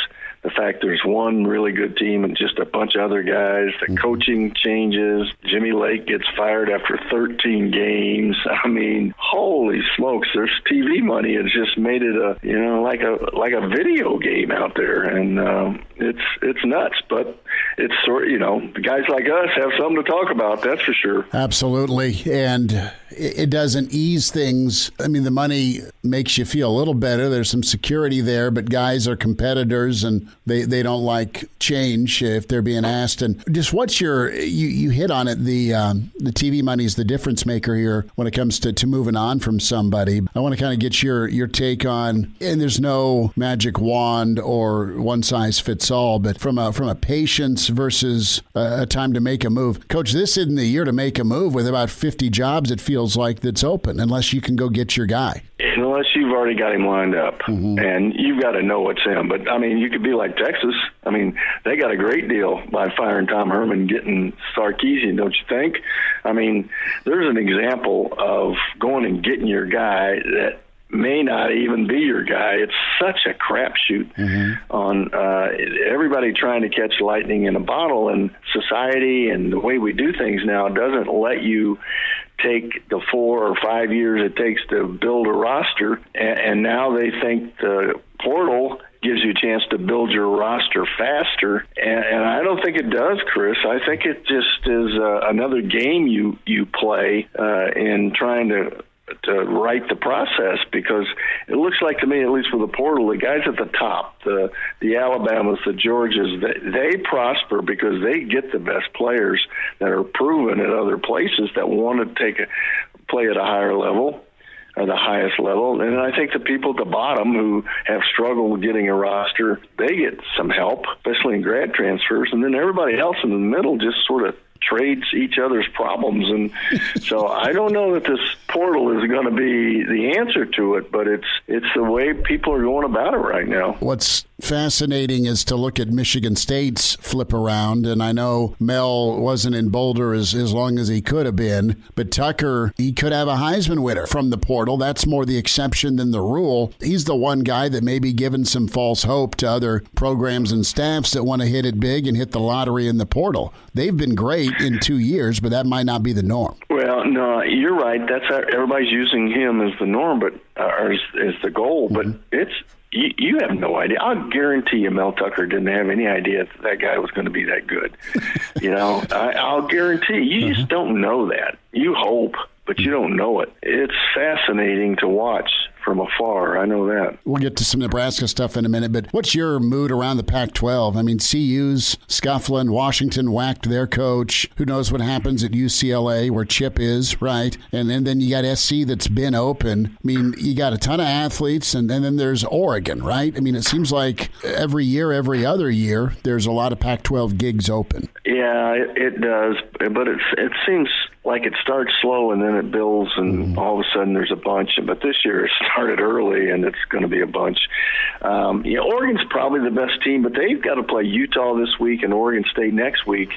the fact there's one really good team and just a bunch of other guys, the mm-hmm. coaching changes, Jimmy Lake gets fired after 13 games. I mean, holy smokes, there's TV money has just made it a, you know, like a like a video game out there and um it's it's nuts, but it's sort, you know, guys like us have something to talk about, that's for sure. Absolutely. And it doesn't ease things. I mean, the money makes you feel a little better. There's some security there, but guys are competitors and they, they don't like change if they're being asked. And just what's your you, you hit on it the um, the TV money is the difference maker here when it comes to, to moving on from somebody. I want to kind of get your your take on. And there's no magic wand or one size fits all, but from a from a patience versus a, a time to make a move, Coach. This isn't the year to make a move with about 50 jobs. It feels like that's open unless you can go get your guy unless you've already got him lined up, mm-hmm. and you've got to know it's him. But I mean, you could be like Texas. I mean, they got a great deal by firing Tom Herman, getting Sarkisian, don't you think? I mean, there's an example of going and getting your guy that may not even be your guy. It's such a crapshoot mm-hmm. on uh, everybody trying to catch lightning in a bottle, and society and the way we do things now doesn't let you take the four or five years it takes to build a roster, and, now they think the portal gives you a chance to build your roster faster. And, and I don't think it does, Chris. I think it just is uh, another game you you play uh, in trying to to write the process because it looks like to me, at least with the portal, the guys at the top, the the Alabamas, the Georgias, they, they prosper because they get the best players that are proven at other places that want to take a play at a higher level or the highest level. And I think the people at the bottom who have struggled getting a roster, they get some help, especially in grad transfers. And then everybody else in the middle just sort of trades each other's problems. And so I don't know that this portal is going to be the answer to it, but it's it's the way people are going about it right now. What's fascinating is to look at Michigan State's flip around. And I know Mel wasn't in Boulder as, as long as he could have been, but Tucker, he could have a Heisman winner from the portal. That's more the exception than the rule. He's the one guy that may be giving some false hope to other programs and staffs that want to hit it big and hit the lottery in the portal. They've been great in two years, but that might not be the norm. Well, no, you're right. That's everybody's using him as the norm, but uh, as, as the goal. But mm-hmm. it's you, you have no idea. I'll guarantee you, Mel Tucker didn't have any idea that, that guy was going to be that good. you know, I, I'll guarantee you uh-huh. just don't know that. You hope, but you don't know it. It's fascinating to watch from afar. I know that. We'll get to some Nebraska stuff in a minute, but what's your mood around the Pac 12? I mean, CU's scuffling. Washington whacked their coach. Who knows what happens at UCLA where Chip is, right? And, and then you got SC that's been open. I mean, you got a ton of athletes, and, and then there's Oregon, right? I mean, it seems like every year, every other year, there's a lot of Pac 12 gigs open. Yeah, it, it does, but it's, it seems like it starts slow and then it builds, and mm. all of a sudden there's a bunch. But this year it started early, and it's going to be a bunch. Um, yeah, Oregon's probably the best team, but they've got to play Utah this week and Oregon State next week,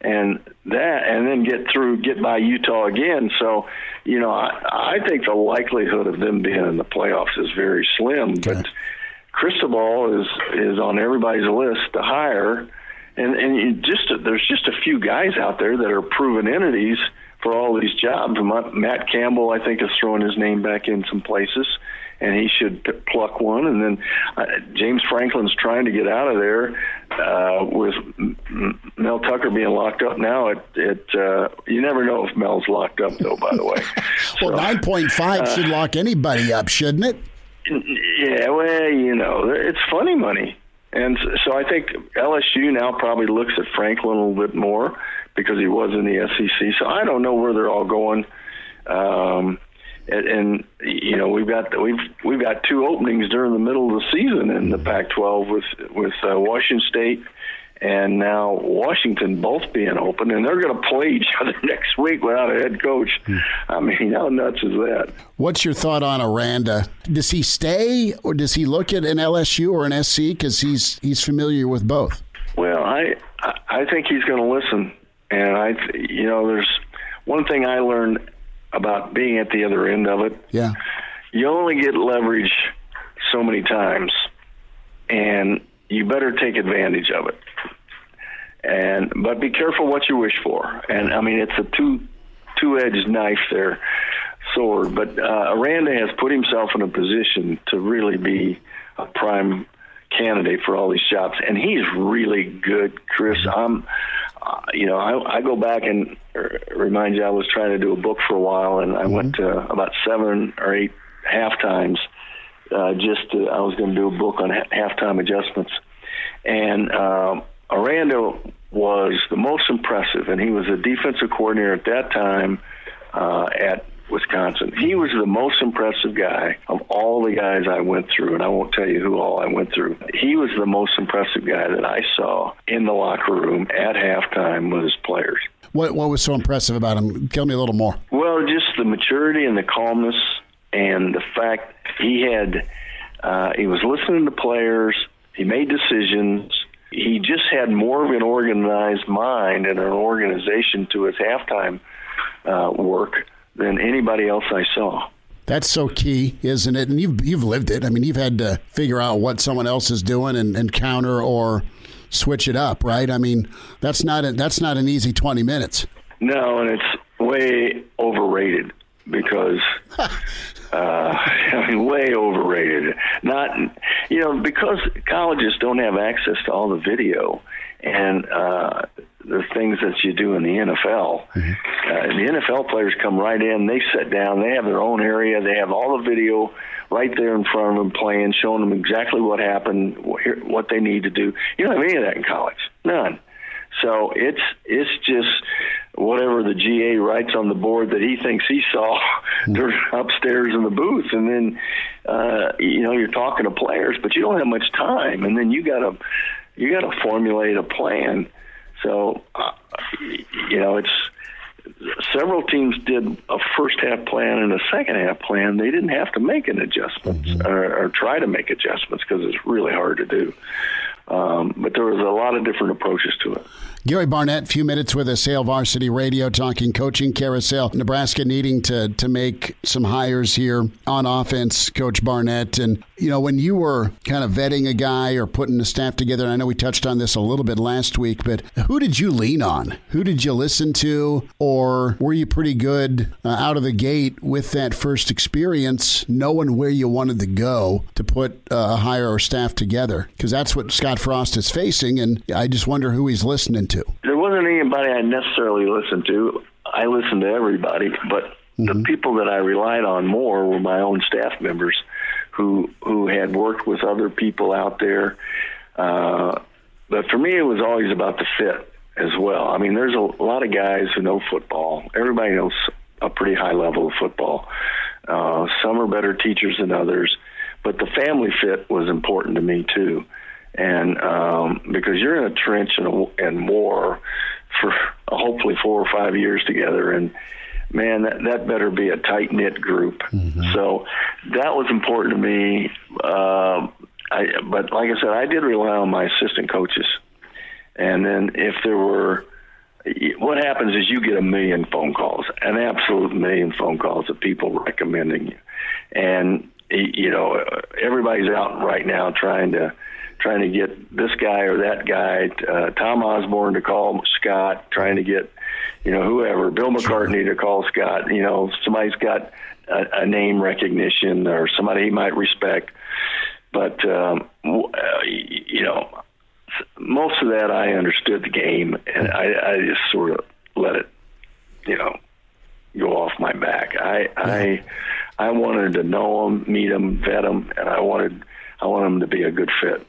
and that, and then get through, get by Utah again. So, you know, I, I think the likelihood of them being in the playoffs is very slim. Okay. But Cristobal is is on everybody's list to hire and and just there's just a few guys out there that are proven entities for all these jobs. Matt Campbell, I think, is throwing his name back in some places, and he should pluck one. And then uh, James Franklin's trying to get out of there uh, with Mel Tucker being locked up now. It, it uh, you never know if Mel's locked up though. By the way, well, nine point five uh, should lock anybody up, shouldn't it? Yeah, well, you know, it's funny money. And so I think LSU now probably looks at Franklin a little bit more because he was in the SEC. So I don't know where they're all going. Um, and, and you know we've got we've we've got two openings during the middle of the season in the Pac-12 with with uh, Washington State and now Washington both being open, and they're going to play each other next week without a head coach. Hmm. I mean, how nuts is that? What's your thought on Aranda? Does he stay, or does he look at an LSU or an SC because he's he's familiar with both? Well, I I think he's going to listen, and I you know there's one thing I learned about being at the other end of it. Yeah, you only get leverage so many times, and you better take advantage of it. And but be careful what you wish for. And I mean, it's a two two edged knife there, sword. But uh, Aranda has put himself in a position to really be a prime candidate for all these jobs, and he's really good, Chris. I'm you know, I, I go back and remind you, I was trying to do a book for a while, and I mm-hmm. went to about seven or eight half times. Uh, just to, I was going to do a book on ha- halftime adjustments, and um, Aranda was the most impressive, and he was a defensive coordinator at that time uh, at Wisconsin. He was the most impressive guy of all the guys I went through, and I won't tell you who all I went through. He was the most impressive guy that I saw in the locker room at halftime with his players. What what was so impressive about him? Tell me a little more. Well, just the maturity and the calmness, and the fact he had uh, he was listening to players. He made decisions. He just had more of an organized mind and an organization to his halftime uh, work than anybody else I saw. That's so key, isn't it? And you've you've lived it. I mean, you've had to figure out what someone else is doing and, and counter or switch it up, right? I mean, that's not a, that's not an easy twenty minutes. No, and it's way overrated because uh, I mean, way overrated. Not you know because colleges don't have access to all the video and uh, the things that you do in the NFL. Mm-hmm. Uh, the NFL players come right in, they sit down, they have their own area, they have all the video right there in front of them playing, showing them exactly what happened, what they need to do. You don't have any of that in college, none. So it's it's just whatever the GA writes on the board that he thinks he saw. Mm-hmm. They're upstairs in the booth, and then uh, you know you're talking to players, but you don't have much time, and then you got to you got to formulate a plan so, uh, you know, it's several teams did a first half plan and a second half plan. They didn't have to make an adjustment mm-hmm. or, or, try to make adjustments because it's really hard to do. Um, but there was a lot of different approaches to it. Gary Barnett, few minutes with us, Hail Varsity Radio, talking coaching carousel. Nebraska needing to to make some hires here on offense, Coach Barnett. And you know, when you were kind of vetting a guy or putting a staff together, I know we touched on this a little bit last week, but who did you lean on? Who did you listen to, or were you pretty good uh, out of the gate with that first experience, knowing where you wanted to go to put uh, a hire or staff together? Because that's what Scott Frost is facing, and I just wonder who he's listening to. There wasn't anybody I necessarily listened to. I listened to everybody, but mm-hmm. the people that I relied on more were my own staff members who who had worked with other people out there. Uh, but for me, it was always about the fit as well. I mean, there's a lot of guys who know football. Everybody knows a pretty high level of football. Uh, some are better teachers than others, but the family fit was important to me too and um, because you're in a trench and, a, and war for hopefully four or five years together, and man, that that better be a tight knit group. Mm-hmm. So that was important to me. Uh, I, but like I said, I did rely on my assistant coaches, and then if there were what happens is you get a million phone calls, an absolute million phone calls of people recommending you, and you know everybody's out right now trying to trying to get this guy or that guy, uh, Tom Osborne to call Scott, trying to get, you know, whoever, Bill McCartney to call Scott. You know, somebody's got a, a name recognition or somebody he might respect. But, um, uh, you know, most of that I understood the game, and I, I just sort of let it, you know, go off my back. I, I, I wanted to know them, meet them, vet them, and I wanted, I wanted them to be a good fit.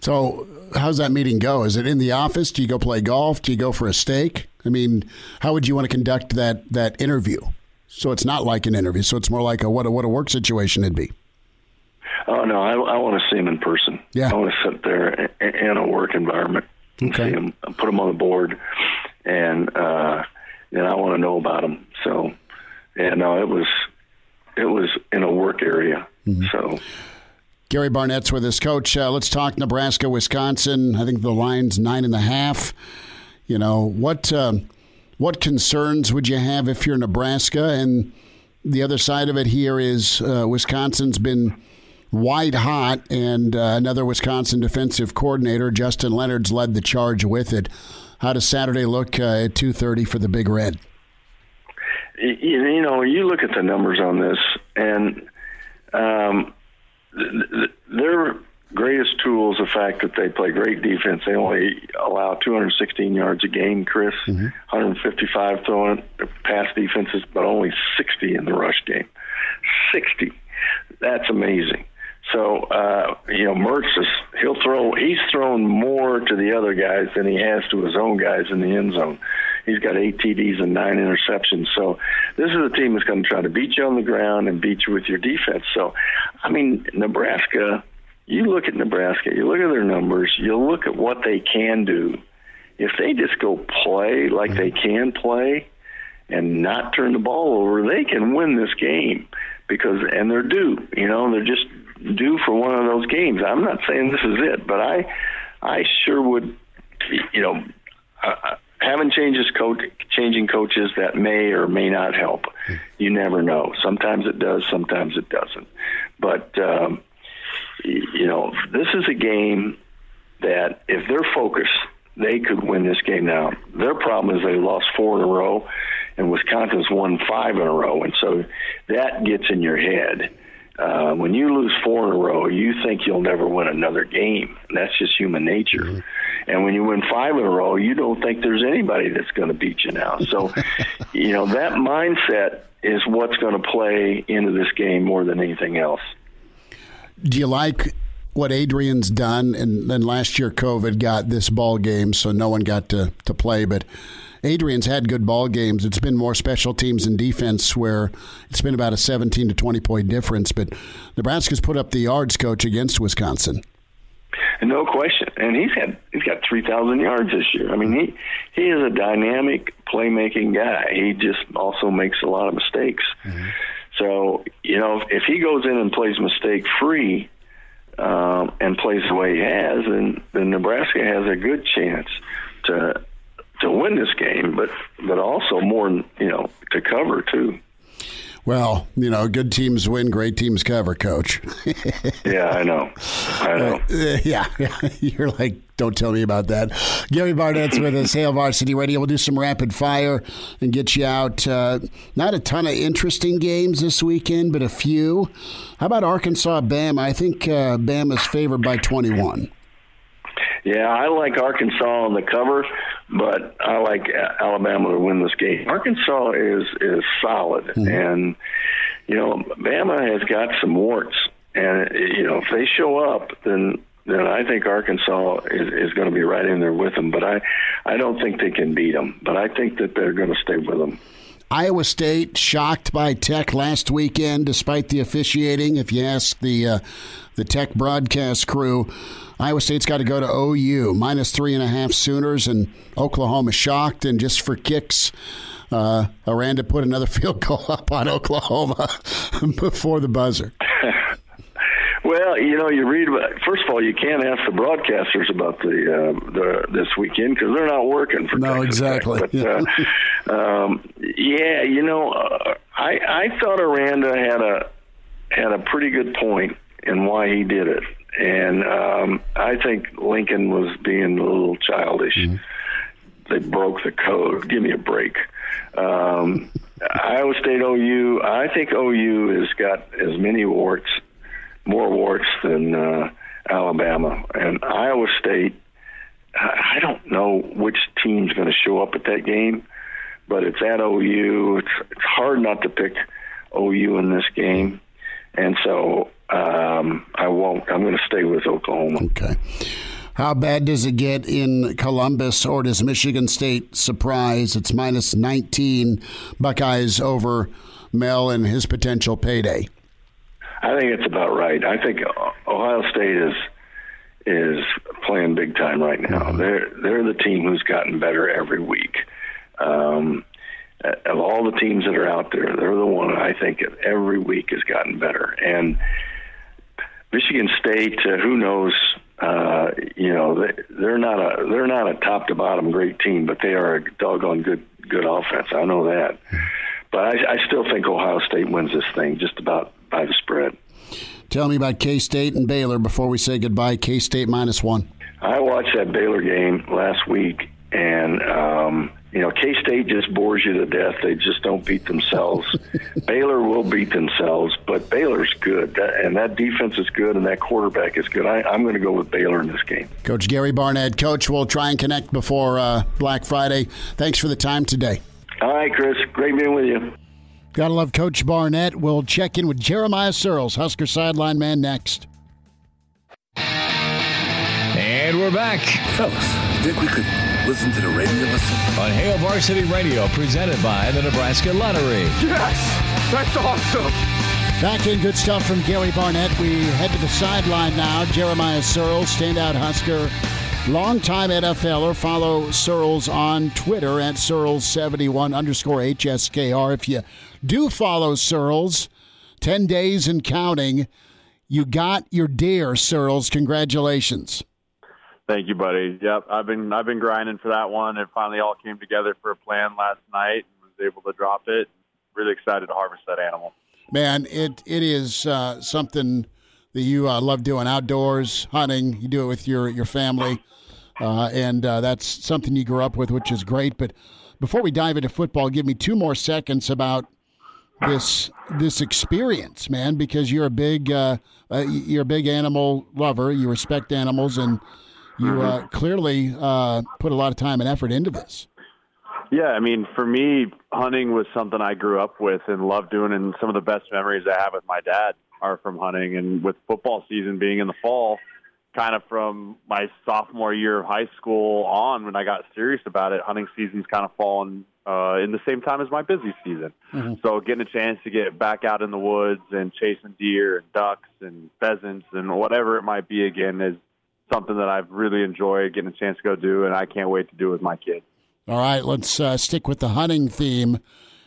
So, how's that meeting go? Is it in the office? Do you go play golf? Do you go for a steak? I mean, how would you want to conduct that that interview? So it's not like an interview. So it's more like a what a what a work situation it'd be. Oh no, I, I want to see him in person. Yeah, I want to sit there in a work environment and okay. see him, put him on the board, and uh, and I want to know about him. So, yeah, no, it was it was in a work area. Mm-hmm. So. Gary Barnett's with us, Coach. Uh, let's talk Nebraska, Wisconsin. I think the line's nine and a half. You know what? Uh, what concerns would you have if you're Nebraska? And the other side of it here is uh, Wisconsin's been white hot, and uh, another Wisconsin defensive coordinator, Justin Leonhard's led the charge with it. How does Saturday look uh, at two thirty for the Big Red? You know, you look at the numbers on this, and um, their greatest tool is the fact that they play great defense. They only allow 216 yards a game, Chris, mm-hmm. 155 throwing pass defenses, but only 60 in the rush game. 60. That's amazing. So uh, you know, Mertz is he'll throw. He's thrown more to the other guys than he has to his own guys in the end zone. He's got eight TDs and nine interceptions. So this is a team that's going to try to beat you on the ground and beat you with your defense. So, I mean, Nebraska. You look at Nebraska. You look at their numbers. You look at what they can do. If they just go play like they can play, and not turn the ball over, they can win this game because and they're due. You know, they're just due for one of those games. I'm not saying this is it, but I I sure would. You know, uh, having changes coach changing coaches that may or may not help. You never know. Sometimes it does. Sometimes it doesn't. But um, you know, this is a game that if they're focused, they could win this game. Now, their problem is they lost four in a row, and Wisconsin's won five in a row, and so that gets in your head. Uh, when you lose four in a row, you think you'll never win another game. That's just human nature. Mm-hmm. And when you win five in a row, you don't think there's anybody that's going to beat you now. So, you know, that mindset is what's going to play into this game more than anything else. Do you like what Adrian's done? And then last year, COVID got this ball game, so no one got to, to play. But Adrian's had good ball games. It's been more special teams and defense where it's been about a 17 to 20 point difference. But Nebraska's put up the yards coach against Wisconsin. No question, and he's had he's got three thousand yards this year. I mean, he he is a dynamic playmaking guy. He just also makes a lot of mistakes. Mm-hmm. So you know, if, if he goes in and plays mistake free, um, and plays the way he has, then then Nebraska has a good chance to to win this game, but but also more, you know, to cover too. Well, you know, good teams win, great teams cover, coach. yeah, I know. I know. Uh, yeah, you're like, don't tell me about that. Gary Barnett's with us, Hail Varsity Radio. We'll do some rapid fire and get you out. Uh, not a ton of interesting games this weekend, but a few. How about Arkansas Bama? I think uh, Bama's favored by 21. Yeah, I like Arkansas on the cover, but I like Alabama to win this game. Arkansas is is solid, mm-hmm. and you know Bama has got some warts, and you know if they show up, then then I think Arkansas is, is going to be right in there with them. But I I don't think they can beat them, but I think that they're going to stay with them. Iowa State shocked by Tech last weekend, despite the officiating. If you ask the uh, the Tech broadcast crew, Iowa State's got to go to OU minus three and a half Sooners, and Oklahoma shocked. And just for kicks, uh, Aranda put another field goal up on Oklahoma before the buzzer. Well, you know, you read. First of all, you can't ask the broadcasters about the uh, the this weekend because they're not working for. No, Texas exactly. Tech. But, uh, um, yeah, you know, uh, I I thought Aranda had a had a pretty good point in why he did it and um, I think Lincoln was being a little childish. Mm-hmm. They broke the code. Give me a break. Um, Iowa State OU. I think OU has got as many warts, more warts than uh, Alabama and Iowa State. I don't know which team's going to show up at that game, but it's at OU. It's, it's hard not to pick OU in this game, and so um, I won't. I'm going to stay with Oklahoma. Okay. How bad does it get in Columbus, or does Michigan State surprise? It's minus 19 Buckeyes over Mel and his potential payday. I think it's about right. I think Ohio State is is playing big time right now. Mm-hmm. They're they're the team who's gotten better every week. Um, of all the teams that are out there, they're the one I think every week has gotten better. And Michigan State, uh, who knows? Uh, you know, they, they're not a they're not a top to bottom great team, but they are a doggone good good offense. I know that, but I, I still think Ohio State wins this thing just about by the spread. Tell me about K State and Baylor before we say goodbye. K State minus one. I watched that Baylor game last week, And um, you know, K State just bores you to death. They just don't beat themselves. Baylor will beat themselves, but Baylor's good, that, and that defense is good, and that quarterback is good. I, I'm going to go with Baylor in this game. Coach Gary Barnett, Coach, we'll try and connect before uh, Black Friday. Thanks for the time today. All right, Chris. Great being with you. Gotta love Coach Barnett. We'll check in with Jeremiah Sirles, Husker sideline man, next. And we're back. Fellas, think we could listen to the radio lesson? On Hail Varsity Radio, presented by the Nebraska Lottery. Yes! That's awesome! Back in good stuff from Gary Barnett. We head to the sideline now. Jeremiah Sirles, standout Husker, longtime NFLer. Follow Sirles on Twitter at Sirles71 underscore HSKR. If you do follow Sirles, 10 days and counting, you got your deer, Sirles. Congratulations. Thank you, buddy. Yep, I've been I've been grinding for that one. It finally all came together for a plan last night and was able to drop it. Really excited to harvest that animal. Man, it it is uh, something that you uh, love doing outdoors, hunting. You do it with your your family, uh, and uh, that's something you grew up with, which is great. But before we dive into football, give me two more seconds about this this experience, man, because you're a big uh, uh, you're a big animal lover. You respect animals, and you uh, clearly uh, put a lot of time and effort into this. Yeah, I mean, for me, hunting was something I grew up with and loved doing, and some of the best memories I have with my dad are from hunting. And with football season being in the fall, kind of from my sophomore year of high school on, when I got serious about it, hunting season's kind of fallen uh, in the same time as my busy season. Mm-hmm. So getting a chance to get back out in the woods and chasing deer and ducks and pheasants and whatever it might be again is something that I've really enjoyed getting a chance to go do, and I can't wait to do with my kids. All right, let's uh, stick with the hunting theme.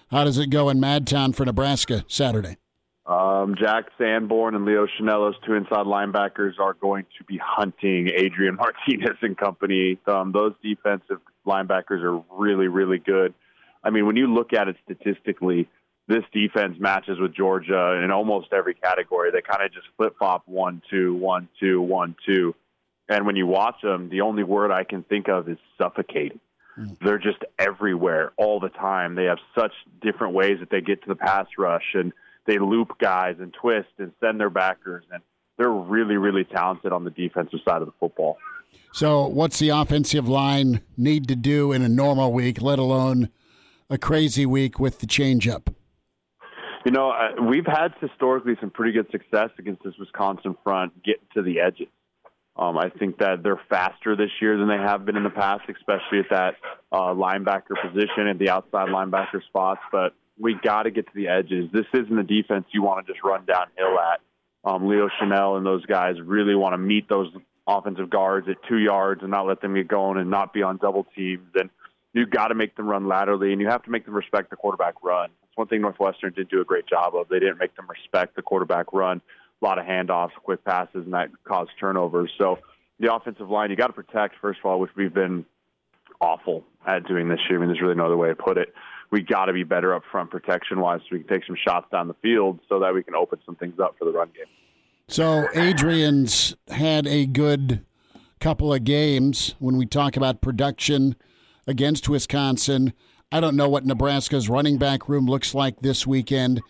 How does it go in Madtown for Nebraska Saturday? Um, Jack Sanborn and Leo Chanellos, two inside linebackers, are going to be hunting Adrian Martinez and company. Um, those defensive linebackers are really, really good. I mean, when you look at it statistically, this defense matches with Georgia in almost every category. They kind of just flip flop one, two, one, two, one, two. And when you watch them, the only word I can think of is suffocating. They're just everywhere all the time. They have such different ways that they get to the pass rush and they loop guys and twist and send their backers. And they're really, really talented on the defensive side of the football. So, what's the offensive line need to do in a normal week, let alone a crazy week with the changeup? You know, uh, we've had historically some pretty good success against this Wisconsin front getting to the edges. Um, I think that they're faster this year than they have been in the past, especially at that uh, linebacker position and the outside linebacker spots. But we got to get to the edges. This isn't a defense you want to just run downhill at. Um, Leo Chenal and those guys really want to meet those offensive guards at two yards and not let them get going and not be on double teams. And you got to make them run laterally, and you have to make them respect the quarterback run. That's one thing Northwestern did do a great job of. They didn't make them respect the quarterback run a lot of handoffs, quick passes, and that caused turnovers. So the offensive line, you got to protect first of all, which we've been awful at doing this year. I mean, there's really no other way to put it. We got to be better up front protection wise, so we can take some shots down the field, so that we can open some things up for the run game. So Adrian's had a good couple of games when we talk about production against Wisconsin. I don't know what Nebraska's running back room looks like this weekend.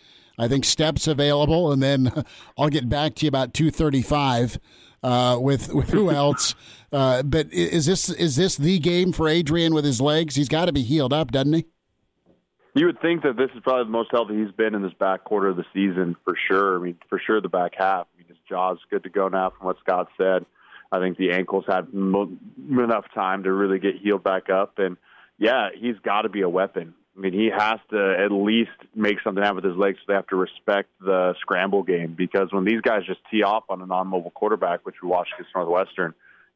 I think steps available, and then I'll get back to you about two thirty-five uh, with with who else. Uh, but is this is this the game for Adrian with his legs? He's got to be healed up, doesn't he? You would think that this is probably the most healthy he's been in this back quarter of the season for sure. I mean, for sure the back half. I mean, his jaw's good to go now, from what Scott said. I think the ankles had mo- enough time to really get healed back up, and yeah, he's got to be a weapon. I mean, he has to at least make something happen with his legs. So they have to respect the scramble game because when these guys just tee off on a non-mobile quarterback, which we watched against Northwestern,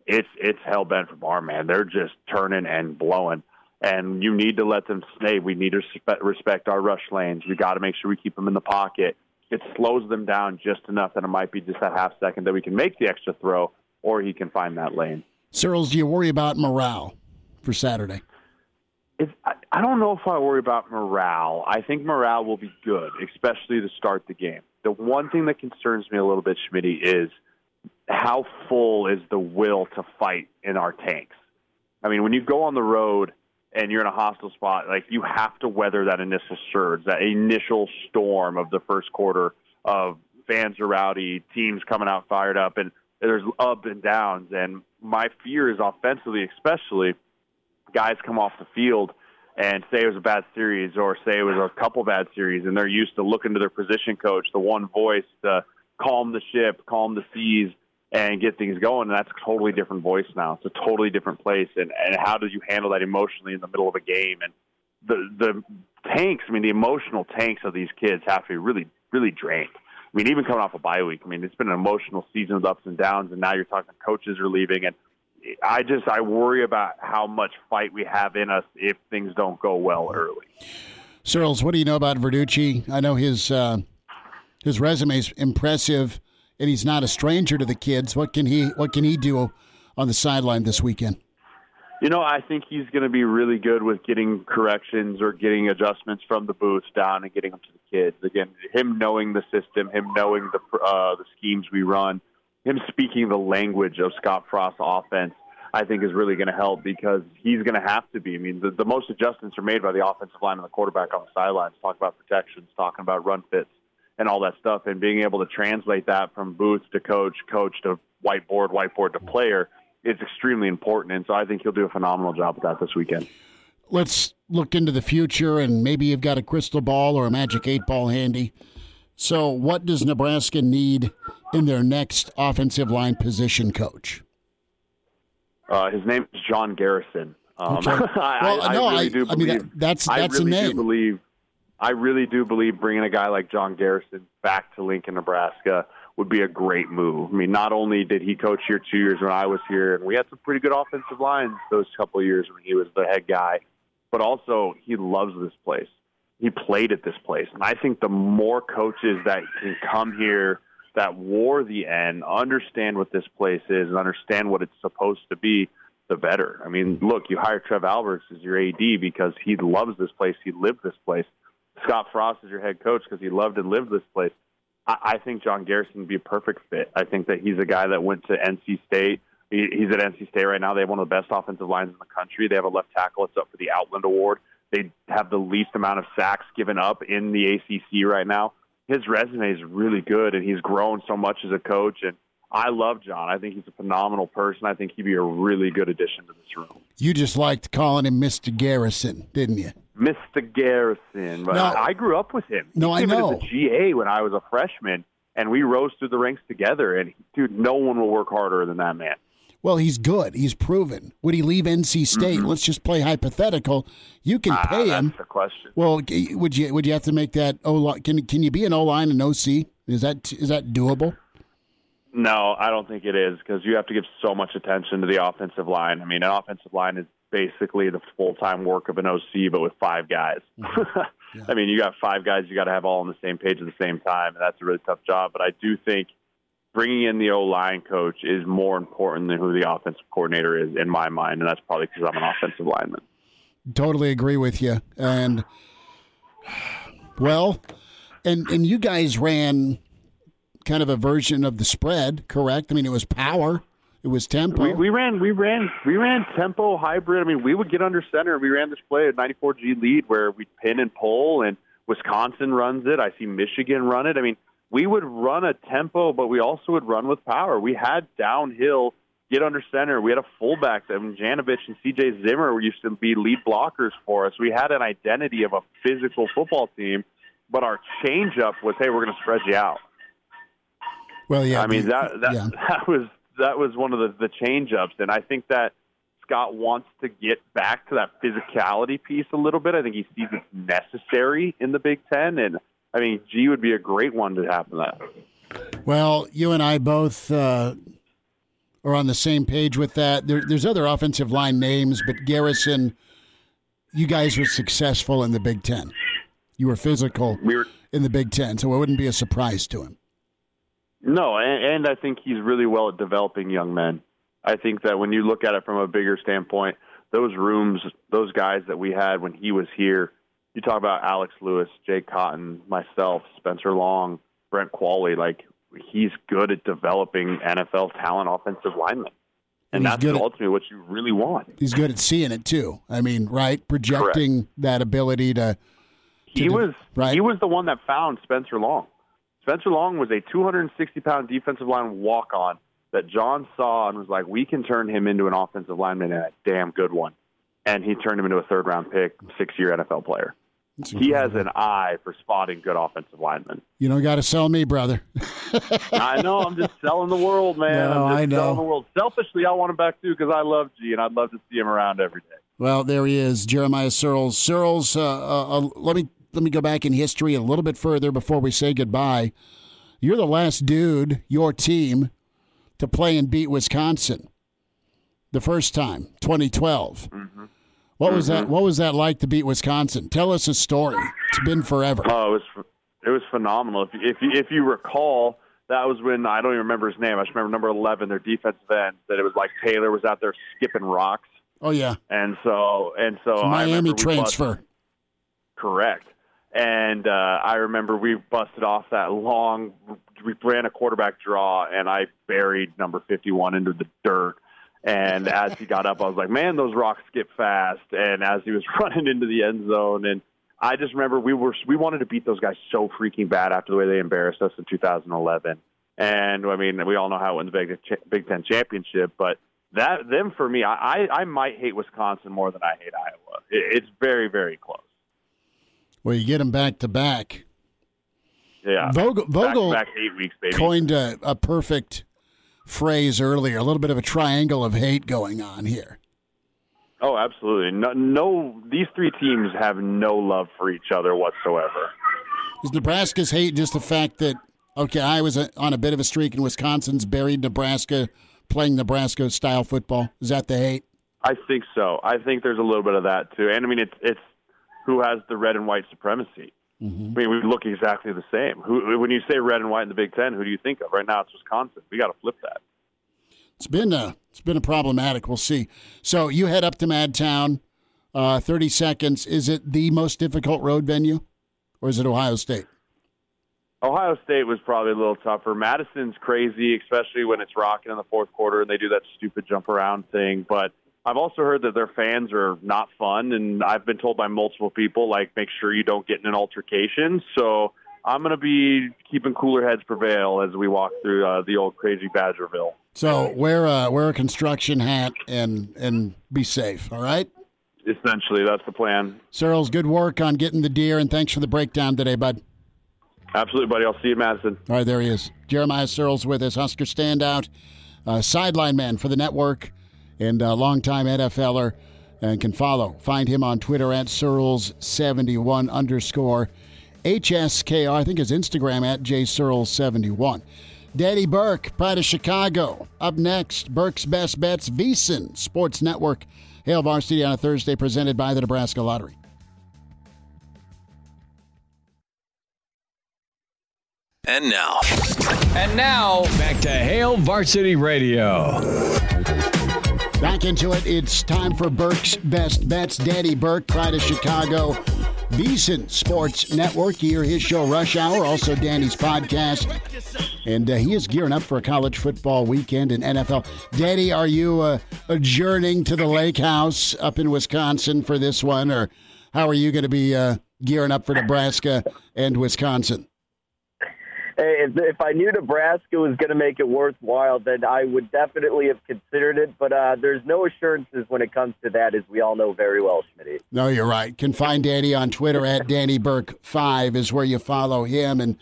it's it's hell bent for bar man. They're just turning and blowing, and you need to let them stay. We need to respect, respect our rush lanes. We got to make sure we keep them in the pocket. It slows them down just enough that it might be just that half second that we can make the extra throw, or he can find that lane. Sirles, do you worry about morale for Saturday? It's, I, I don't know if I worry about morale. I think morale will be good, especially to start the game. The one thing that concerns me a little bit, Schmitty, is how full is the will to fight in our tanks. I mean, when you go on the road and you're in a hostile spot, like you have to weather that initial surge, that initial storm of the first quarter of fans are rowdy, teams coming out fired up, and there's up and downs. And my fear is offensively, especially, guys come off the field and say it was a bad series or say it was a couple bad series, and they're used to looking to their position coach, the one voice to calm the ship, calm the seas, and get things going. And that's a totally different voice now. It's a totally different place. And and how do you handle that emotionally in the middle of a game? And the the tanks, I mean, the emotional tanks of these kids have to be really really drained. I mean, even coming off a bye week, I mean, it's been an emotional season with ups and downs, and now you're talking coaches are leaving, and I just I worry about how much fight we have in us if things don't go well early. Sirles, what do you know about Verducci? I know his uh, his resume is impressive, and he's not a stranger to the kids. What can he What can he do on the sideline this weekend? You know, I think he's going to be really good with getting corrections or getting adjustments from the booth down and getting them to the kids. Again, him knowing the system, him knowing the uh, the schemes we run, him speaking the language of Scott Frost's offense, I think is really going to help because he's going to have to be. I mean, the, the most adjustments are made by the offensive line and the quarterback on the sidelines, talking about protections, talking about run fits, and all that stuff, and being able to translate that from booth to coach, coach to whiteboard, whiteboard to player is extremely important. And so I think he'll do a phenomenal job with that this weekend. Let's look into the future, and maybe you've got a crystal ball or a magic eight ball handy. So, what does Nebraska need in their next offensive line position coach? Uh, his name is John Garrison. Um, Okay. I, Well, I, no, I really I- do I mean, believe that- that's- that's a really name. do believe. I really do believe bringing a guy like John Garrison back to Lincoln, Nebraska, would be a great move. I mean, not only did he coach here two years when I was here, and we had some pretty good offensive lines those couple of years when he was the head guy, but also he loves this place. He played at this place, and I think the more coaches that can come here that wore the N, understand what this place is, and understand what it's supposed to be, the better. I mean, look, you hire Trev Alberts as your AD because he loves this place. He lived this place. Scott Frost is your head coach because he loved and lived this place. I, I think John Garrison would be a perfect fit. I think that he's a guy that went to NC State. He, he's at NC State right now. They have one of the best offensive lines in the country. They have a left tackle. It's up for the Outland Award. They have the least amount of sacks given up in the ACC right now. His resume is really good, and he's grown so much as a coach. And I love John. I think he's a phenomenal person. I think he'd be a really good addition to this room. You just liked calling him Mr. Garrison, didn't you? Mr. Garrison. But No. I, grew up with him. No, I he came in know. as a GA when I was a freshman, and we rose through the ranks together. And dude, no one will work harder than that man. Well, he's good. He's proven. Would he leave NC State? Let's just play hypothetical. You can Ah, pay him. That's the question. Well, would you would you have to make that O line? Can can you be an O line and OC? Is that is that doable? No, I don't think it is because you have to give so much attention to the offensive line. I mean, an offensive line is basically the full time work of an OC, but with five guys. I mean, you got five guys, you got to have all on the same page at the same time, and that's a really tough job. But I do think bringing in the O line coach is more important than who the offensive coordinator is in my mind, and that's probably because I'm an offensive lineman. Totally agree with you. And well, and and you guys ran kind of a version of the spread, correct? I mean, it was power, it was tempo. We, we ran, we ran, we ran tempo hybrid. I mean, we would get under center. We ran this play at 94G lead where we pin and pull, and Wisconsin runs it. I see Michigan run it. I mean, we would run a tempo, but we also would run with power. We had downhill, get under center. We had a fullback. Mean, Janovich and CJ Zimmer used to be lead blockers for us. We had an identity of a physical football team, but our changeup was, hey, we're going to spread you out. well, yeah. I mean that that yeah. that was that was one of the the change ups, and I think that Scott wants to get back to that physicality piece a little bit. I think he sees it's necessary in the Big Ten, and I mean G would be a great one to happen that. Well, you and I both uh, are on the same page with that. There, there's other offensive line names, but Garrison, you guys were successful in the Big Ten. You were physical We were in the Big Ten, so it wouldn't be a surprise to him. no, and, and I think he's really well at developing young men. I think that when you look at it from a bigger standpoint, those rooms, those guys that we had when he was here, you talk about Alex Lewis, Jake Cotton, myself, Spencer Long, Brent Qvale, like he's good at developing NFL talent offensive linemen. And, he's that's good at- ultimately what you really want. He's good at seeing it too. I mean, right? Projecting that ability to. He do- was right. he was the one that found Spencer Long. Spencer Long was a 260 pound defensive line walk on that John saw and was like, we can turn him into an offensive lineman and a damn good one. And he turned him into a third round pick, six year NFL player. He has an eye for spotting good offensive linemen. You don't got to sell me, brother. I know. I'm just selling the world, man. No, I'm just I know. selling the world. Selfishly, I want him back too because I love G and I'd love to see him around every day. Well, there he is, Jeremiah Sirles. Sirles, uh, uh, uh, let me let me go back in history a little bit further before we say goodbye. You're the last dude, your team, to play and beat Wisconsin. The first time, 2012. What was that? What was that like to beat Wisconsin? Tell us a story. It's been forever. Oh, it was it was phenomenal. If you, if you, if you recall, that was when I don't even remember his name. I just remember number eleven, their defensive end. That it was like Taylor was out there skipping rocks, Oh yeah, and so and so Miami transfer. busted- correct. And uh, I remember we busted off that long. We ran a quarterback draw, and I buried number fifty-one into the dirt. And as he got up, I was like, "Man, those rocks skip fast." And as he was running into the end zone, and I just remember we were we wanted to beat those guys so freaking bad after the way they embarrassed us in 2011. And I mean, we all know how it wins the Big, Big Ten championship, but that them for me, I, I might hate Wisconsin more than I hate Iowa. It, it's very very close. Well, you get them back to back. Yeah, Vogel, Vogel back, back eight weeks, baby. coined a, a perfect phrase earlier. A little bit of a triangle of hate going on here. Oh, absolutely. No, no, these three teams have no love for each other whatsoever. Is Nebraska's hate just the fact that okay, I was a, on a bit of a streak and Wisconsin's buried Nebraska playing Nebraska style football? Is that the hate? I think so. I think there's a little bit of that too. And I mean, it's it's who has the red and white supremacy. I mean, we look exactly the same. Who, when you say red and white in the Big Ten, who do you think of? Right now, it's Wisconsin. We got to flip that. It's been a it's been a problematic. We'll see. So you head up to Madtown. Uh, Thirty seconds. Is it the most difficult road venue, or is it Ohio State? Ohio State was probably a little tougher. Madison's crazy, especially when it's rocking in the fourth quarter and they do that stupid jump around thing. But I've also heard that their fans are not fun, and I've been told by multiple people like make sure you don't get in an altercation. So I'm going to be keeping cooler heads prevail as we walk through uh, the old crazy Badgerville. So wear a wear a construction hat and and be safe. All right. Essentially, that's the plan. Sirles, good work on getting the deer, and thanks for the breakdown today, bud. Absolutely, buddy. I'll see you, in Madison. All right, there he is. Jeremiah Sirles with us, Husker standout, uh, sideline man for the network, and uh, longtime NFLer, and can follow. Find him on Twitter at Sirles71 underscore HSKR. I think his Instagram at JSirles71. Daddy Burke, Pride of Chicago. Up next, Burke's Best Bets, VSiN Sports Network. Hail Varsity on a Thursday, presented by the Nebraska Lottery. And now. And now, back to Hail Varsity Radio. Back into it. It's time for Burke's Best Bets. Daddy Burke, Pride of Chicago, VSiN Sports Network. Hear his show Rush Hour, also Danny's podcast. And uh, he is gearing up for a college football weekend in NFL. Daddy, are you uh, adjourning to the lake house up in Wisconsin for this one, or how are you going to be uh, gearing up for Nebraska and Wisconsin? If, if I knew Nebraska was going to make it worthwhile, then I would definitely have considered it. But uh, there's no assurances when it comes to that, as we all know very well, Schmidt. No, you're right. Can find Danny on Twitter at Danny Burke Five is where you follow him, and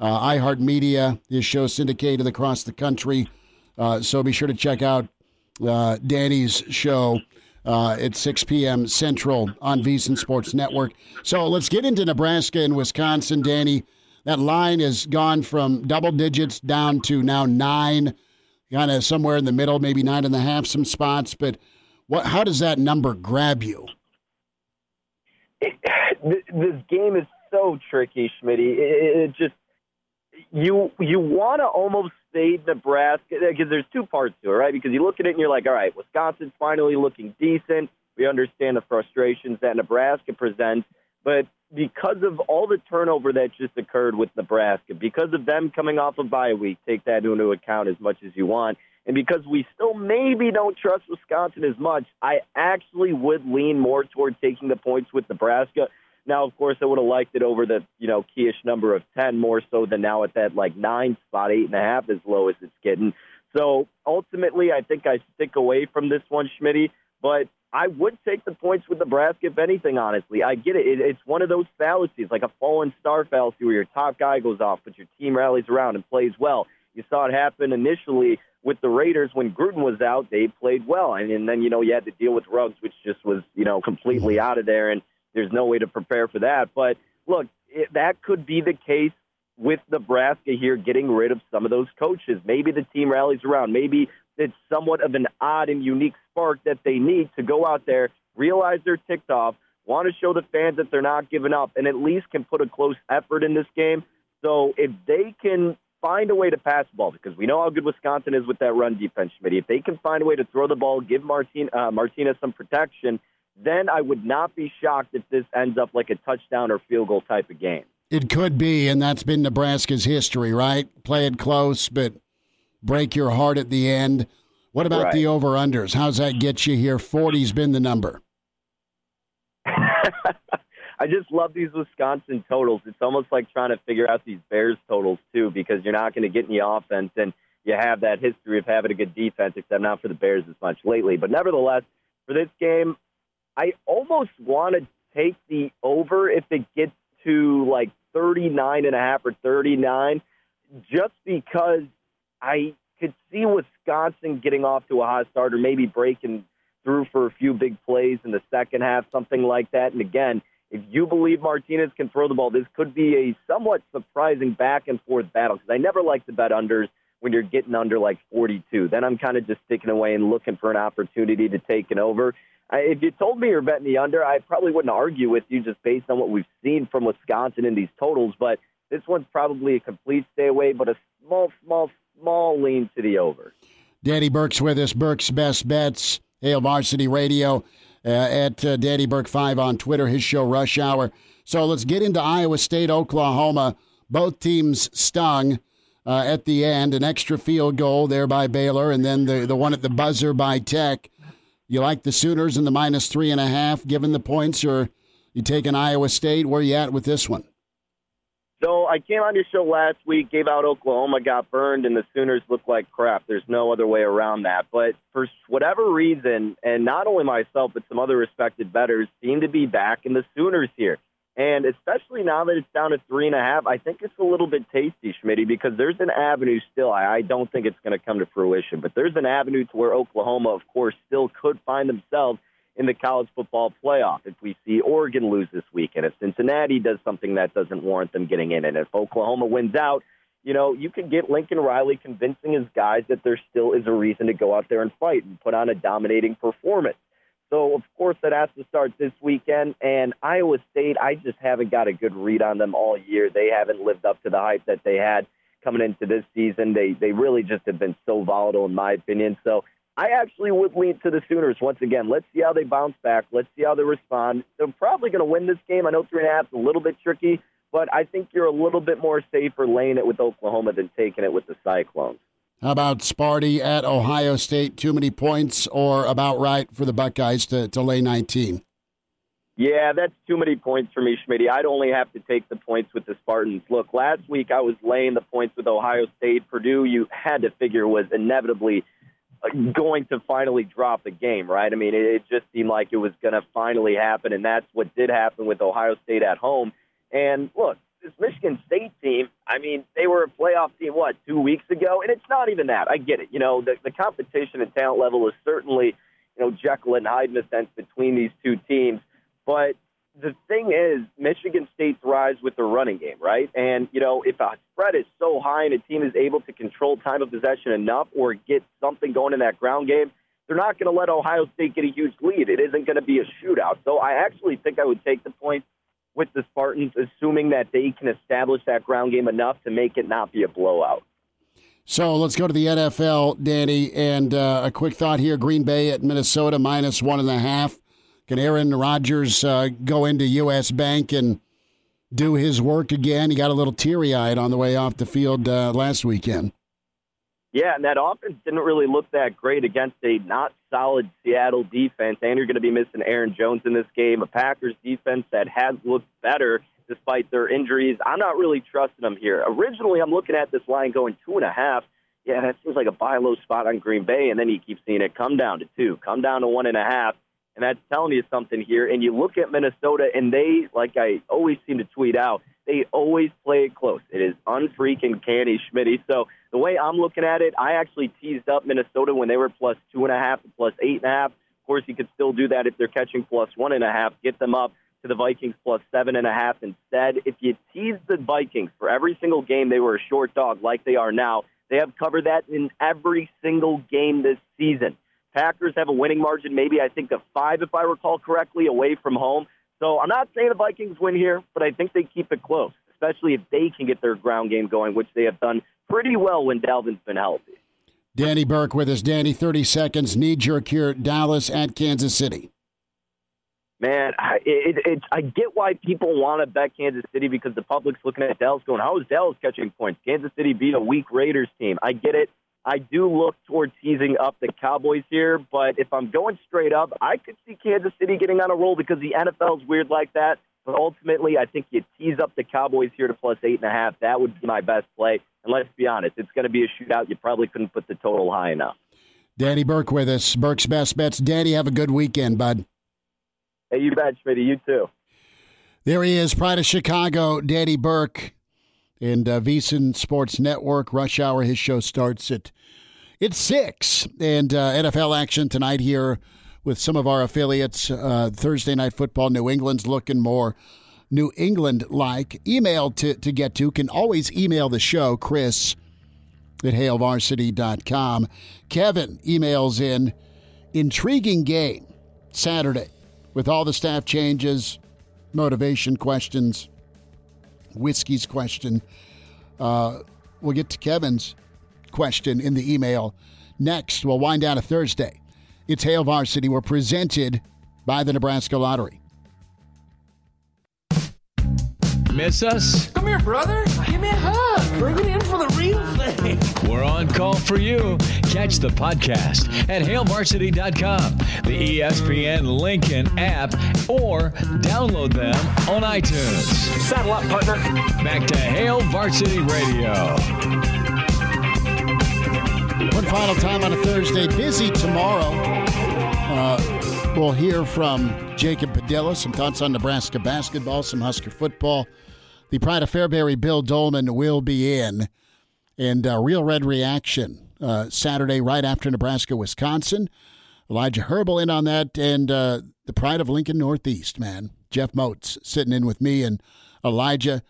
uh, iHeartMedia. His show syndicated across the country, uh, so be sure to check out uh, Danny's show uh, at 6 p.m. Central on VSiN Sports Network. So let's get into Nebraska and Wisconsin, Danny. That line has gone from double digits down to now nine, kind of somewhere in the middle, maybe nine and a half, some spots. But what? How does that number grab you? Th- this game is so tricky, Schmidt. It, it just you you want to almost fade Nebraska uh, because there's two parts to it, right? Because you look at it and you're like, all right, Wisconsin's finally looking decent. We understand the frustrations that Nebraska presents, but because of all the turnover that just occurred with Nebraska, because of them coming off a of bye week, take that into account as much as you want, and because we still maybe don't trust Wisconsin as much, I actually would lean more toward taking the points with Nebraska. Now, of course, I would have liked it over the you know keyish number of ten more so than now at that like nine spot, eight and a half as low as it's getting. So ultimately, I think I stick away from this one, Schmitty. But I would take the points with Nebraska, if anything, honestly. I get it. it. It's one of those fallacies, like a fallen star fallacy where your top guy goes off, but your team rallies around and plays well. You saw it happen initially with the Raiders when Gruden was out. They played well. And, and then, you know, you had to deal with Ruggs, which just was, you know, completely out of there. And there's no way to prepare for that. But look, it, that could be the case with Nebraska here getting rid of some of those coaches. Maybe the team rallies around. Maybe it's somewhat of an odd and unique spark that they need to go out there, realize they're ticked off, want to show the fans that they're not giving up, and at least can put a close effort in this game. So if they can find a way to pass the ball, because we know how good Wisconsin is with that run defense, Schmidt. If they can find a way to throw the ball, give Martin, uh, Martinez some protection, then I would not be shocked if this ends up like a touchdown or field goal type of game. It could be, and that's been Nebraska's history, right? Play it close, but break your heart at the end. What about right. the over unders? How's that get you here? 40's been the number. I just love these Wisconsin totals. It's almost like trying to figure out these Bears totals, too, because you're not going to get any offense, and you have that history of having a good defense, except not for the Bears as much lately. But nevertheless, for this game, I almost want to take the over if it gets to like 39 and a half or 39, just because I could see Wisconsin getting off to a hot start or maybe breaking through for a few big plays in the second half, something like that. And again, if you believe Martinez can throw the ball, this could be a somewhat surprising back and forth battle because I never like to bet unders when you're getting under like 42. Then I'm kind of just sticking away and looking for an opportunity to take it over. I, if you told me you're betting the under, I probably wouldn't argue with you just based on what we've seen from Wisconsin in these totals. But this one's probably a complete stay away, but a small, small, small lean to the over. Danny Burke's with us. Burke's Best Bets, Hail Varsity Radio, uh, at uh, Danny Burke 5 on Twitter, his show Rush Hour. So let's get into Iowa State, Oklahoma. Both teams stung uh, at the end. An extra field goal there by Baylor, and then the, the one at the buzzer by Tech. You like the Sooners in the minus three and a half, given the points, or you take an Iowa State? Where you at with this one? So I came on your show last week, gave out Oklahoma, got burned, and the Sooners look like crap. There's no other way around that. But for whatever reason, and not only myself, but some other respected bettors seem to be back in the Sooners here. And especially now that it's down to three and a half, I think it's a little bit tasty, Schmitty, because there's an avenue still. I, I don't think it's going to come to fruition, but there's an avenue to where Oklahoma, of course, still could find themselves in the college football playoff if we see Oregon lose this weekend, if Cincinnati does something that doesn't warrant them getting in, and if Oklahoma wins out, you know, you can get Lincoln Riley convincing his guys that there still is a reason to go out there and fight and put on a dominating performance. So, of course, that has to start this weekend. And Iowa State, I just haven't got a good read on them all year. They haven't lived up to the hype that they had coming into this season. They they really just have been so volatile, in my opinion. So, I actually would lean to the Sooners once again. Let's see how they bounce back. Let's see how they respond. They're probably going to win this game. I know three and a half is a little bit tricky, but I think you're a little bit more safer laying it with Oklahoma than taking it with the Cyclones. How about Sparty at Ohio State? Too many points, or about right for the Buckeyes to, to lay 19? Yeah, that's too many points for me, Schmidt. I'd only have to take the points with the Spartans. Look, last week I was laying the points with Ohio State. Purdue, you had to figure was inevitably going to finally drop the game, right? I mean, it, just seemed like it was going to finally happen, and that's what did happen with Ohio State at home. And look, this Michigan State team, I mean, they were a playoff team, what, two weeks ago? And it's not even that. I get it. You know, the, the competition and talent level is certainly, you know, Jekyll and Hyde in a sense between these two teams. But the thing is, Michigan State thrives with the running game, right? And, you know, if a spread is so high and a team is able to control time of possession enough or get something going in that ground game, they're not going to let Ohio State get a huge lead. It isn't going to be a shootout. So I actually think I would take the point with the Spartans, assuming that they can establish that ground game enough to make it not be a blowout. So let's go to the NFL, Danny. And uh, a quick thought here Green Bay at Minnesota minus one and a half. Can Aaron Rodgers uh, go into U.S. Bank and do his work again. He got a little teary eyed on the way off the field uh, last weekend. Yeah, and that offense didn't really look that great against a not solid Seattle defense. And you're going to be missing Aaron Jones in this game, a Packers defense that has looked better despite their injuries. I'm not really trusting them here. Originally, I'm looking at this line going two and a half. Yeah, that seems like a buy low spot on Green Bay, and then you keep seeing it come down to two, come down to one and a half, and that's telling you something here. And you look at Minnesota, and they, like I always seem to tweet out, they always play it close. It is unfreaking canny, Schmitty. So the way I'm looking at it, I actually teased up Minnesota when they were plus two and a half, plus eight and a half. Of course, you could still do that if they're catching plus one and a half. Get them up to the Vikings plus seven and a half instead. If you tease the Vikings for every single game they were a short dog like they are now, they have covered that in every single game this season. Packers have a winning margin, maybe I think of five, if I recall correctly, away from home. So I'm not saying the Vikings win here, but I think they keep it close, especially if they can get their ground game going, which they have done pretty well when Dalvin's been healthy. Danny Burke with us. Danny, 30 seconds. Knee jerk here. Dallas at Kansas City. Man, I, it, it, I get why people want to bet Kansas City because the public's looking at Dallas going, how is Dallas catching points? Kansas City beat a weak Raiders team. I get it. I do look towards teasing up the Cowboys here, but if I'm going straight up, I could see Kansas City getting on a roll because the NFL's weird like that. But ultimately, I think you tease up the Cowboys here to plus eight and a half. That would be my best play. And let's be honest, it's going to be a shootout. You probably couldn't put the total high enough. Danny Burke with us. Burke's best bets. Danny, have a good weekend, bud. Hey, you bet, Schmitty. You too. There he is, Pride of Chicago, Danny Burke, and uh, VSiN Sports Network. Rush Hour. His show starts at it's six, and uh, NFL action tonight here with some of our affiliates. Uh, Thursday night football. New England's looking more New England like. Email to to get to can always email the show, Chris at hailvarsity.com. Kevin emails in intriguing game Saturday with all the staff changes, motivation questions, whiskey's question. Uh, we'll get to Kevin's question in the email next. We'll wind down a Thursday. It's Hail Varsity. We're presented by the Nebraska Lottery. Miss us? Come here, brother. Give me a hug. Bring it in for the real thing. We're on call for you. Catch the podcast at hailvarsity.com, the ESPN Lincoln app, or download them on iTunes. Saddle up, partner. Back to Hail Varsity Radio. One final time on a Thursday. Busy tomorrow. Uh, we'll hear from Jacob Padilla, some thoughts on Nebraska basketball, some Husker football. The Pride of Fairbury, Bill Doleman, will be in. And uh, Real Red Reaction uh, Saturday, right after Nebraska, Wisconsin. Elijah Herbal in on that. And uh, the Pride of Lincoln Northeast, man. Jeff Moats sitting in with me and Elijah.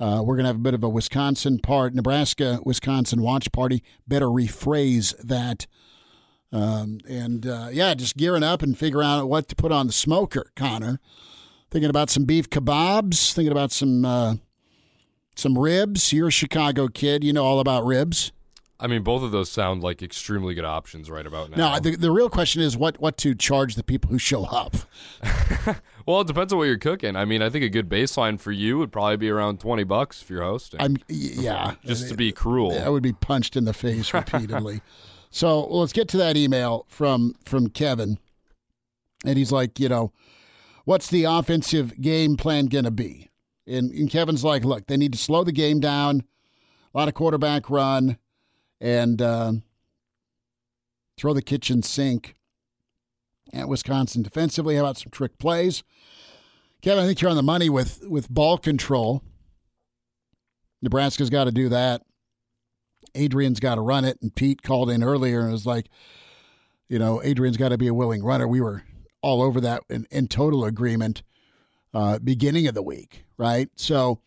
Uh, we're going to have a bit of a Wisconsin part, Nebraska, Wisconsin watch party. Better rephrase that. Um, and uh, yeah, just gearing up and figuring out what to put on the smoker, Connor. Thinking about some beef kebabs, thinking about some uh, some ribs. You're a Chicago kid, you know all about ribs. I mean, both of those sound like extremely good options right about now. No, the, the real question is what what to charge the people who show up. well, it depends on what you're cooking. I mean, I think a good baseline for you would probably be around twenty bucks if you're hosting. I'm yeah, just to be cruel. I would be punched in the face repeatedly. so well, let's get to that email from from Kevin, and he's like, you know, what's the offensive game plan going to be? And, and Kevin's like, look, they need to slow the game down, a lot of quarterback run, and uh, throw the kitchen sink at Wisconsin defensively. How about some trick plays? Kevin, I think you're on the money with with ball control. Nebraska's got to do that. Adrian's got to run it, and Pete called in earlier and was like, you know, Adrian's got to be a willing runner. We were all over that in, in total agreement uh, beginning of the week, right? So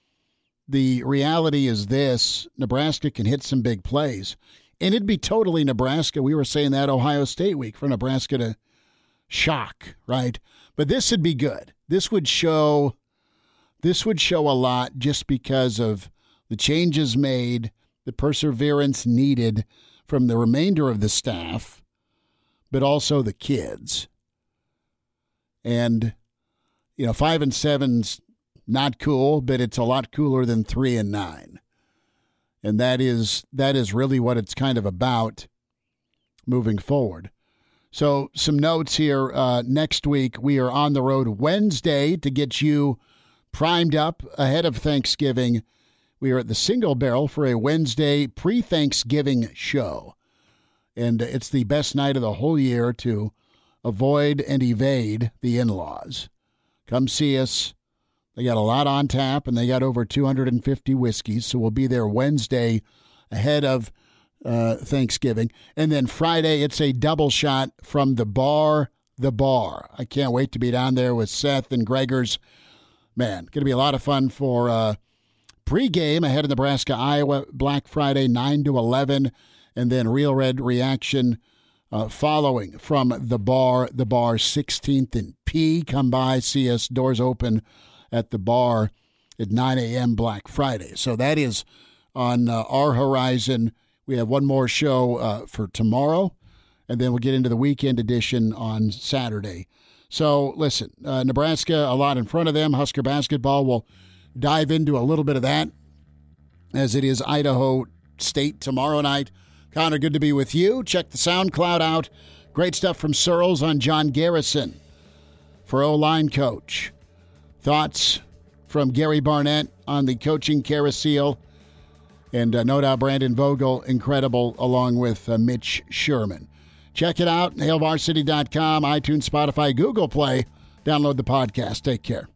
the reality is this Nebraska can hit some big plays. And it'd be totally Nebraska. We were saying that Ohio State week for Nebraska to shock, right? But this would be good. This would show this would show a lot just because of the changes made, the perseverance needed from the remainder of the staff, but also the kids. And you know, five and seven's Not cool, but it's a lot cooler than three and nine. And that is that is really what it's kind of about moving forward. So some notes here. Uh, next week we are on the road Wednesday to get you primed up ahead of Thanksgiving. We are at the Single Barrel for a Wednesday pre-Thanksgiving show, and it's the best night of the whole year to avoid and evade the in-laws. Come see us. They got a lot on tap, and they got over 250 whiskeys. So we'll be there Wednesday ahead of uh, Thanksgiving. And then Friday, it's a double shot from the bar, the bar. I can't wait to be down there with Seth and Gregors. Man, going to be a lot of fun for uh, pregame ahead of Nebraska, Iowa, Black Friday, 9 to 11. And then Real Red Reaction uh, following from the bar, the bar 16th and P. Come by, see us, doors open at the bar at 9 a.m. Black Friday. So that is on uh, our horizon. We have one more show uh, for tomorrow, and then we'll get into the weekend edition on Saturday. So listen, uh, Nebraska, a lot in front of them. Husker basketball we'll dive into a little bit of that as it is Idaho State tomorrow night. Connor, good to be with you. Check the SoundCloud out. Great stuff from Sirles on John Garrison for O line coach. Thoughts from Gary Barnett on the coaching carousel. And uh, no doubt Brandon Vogel, incredible, along with uh, Mitch Sherman. Check it out, hailvarsity.com, iTunes, Spotify, Google Play. Download the podcast. Take care.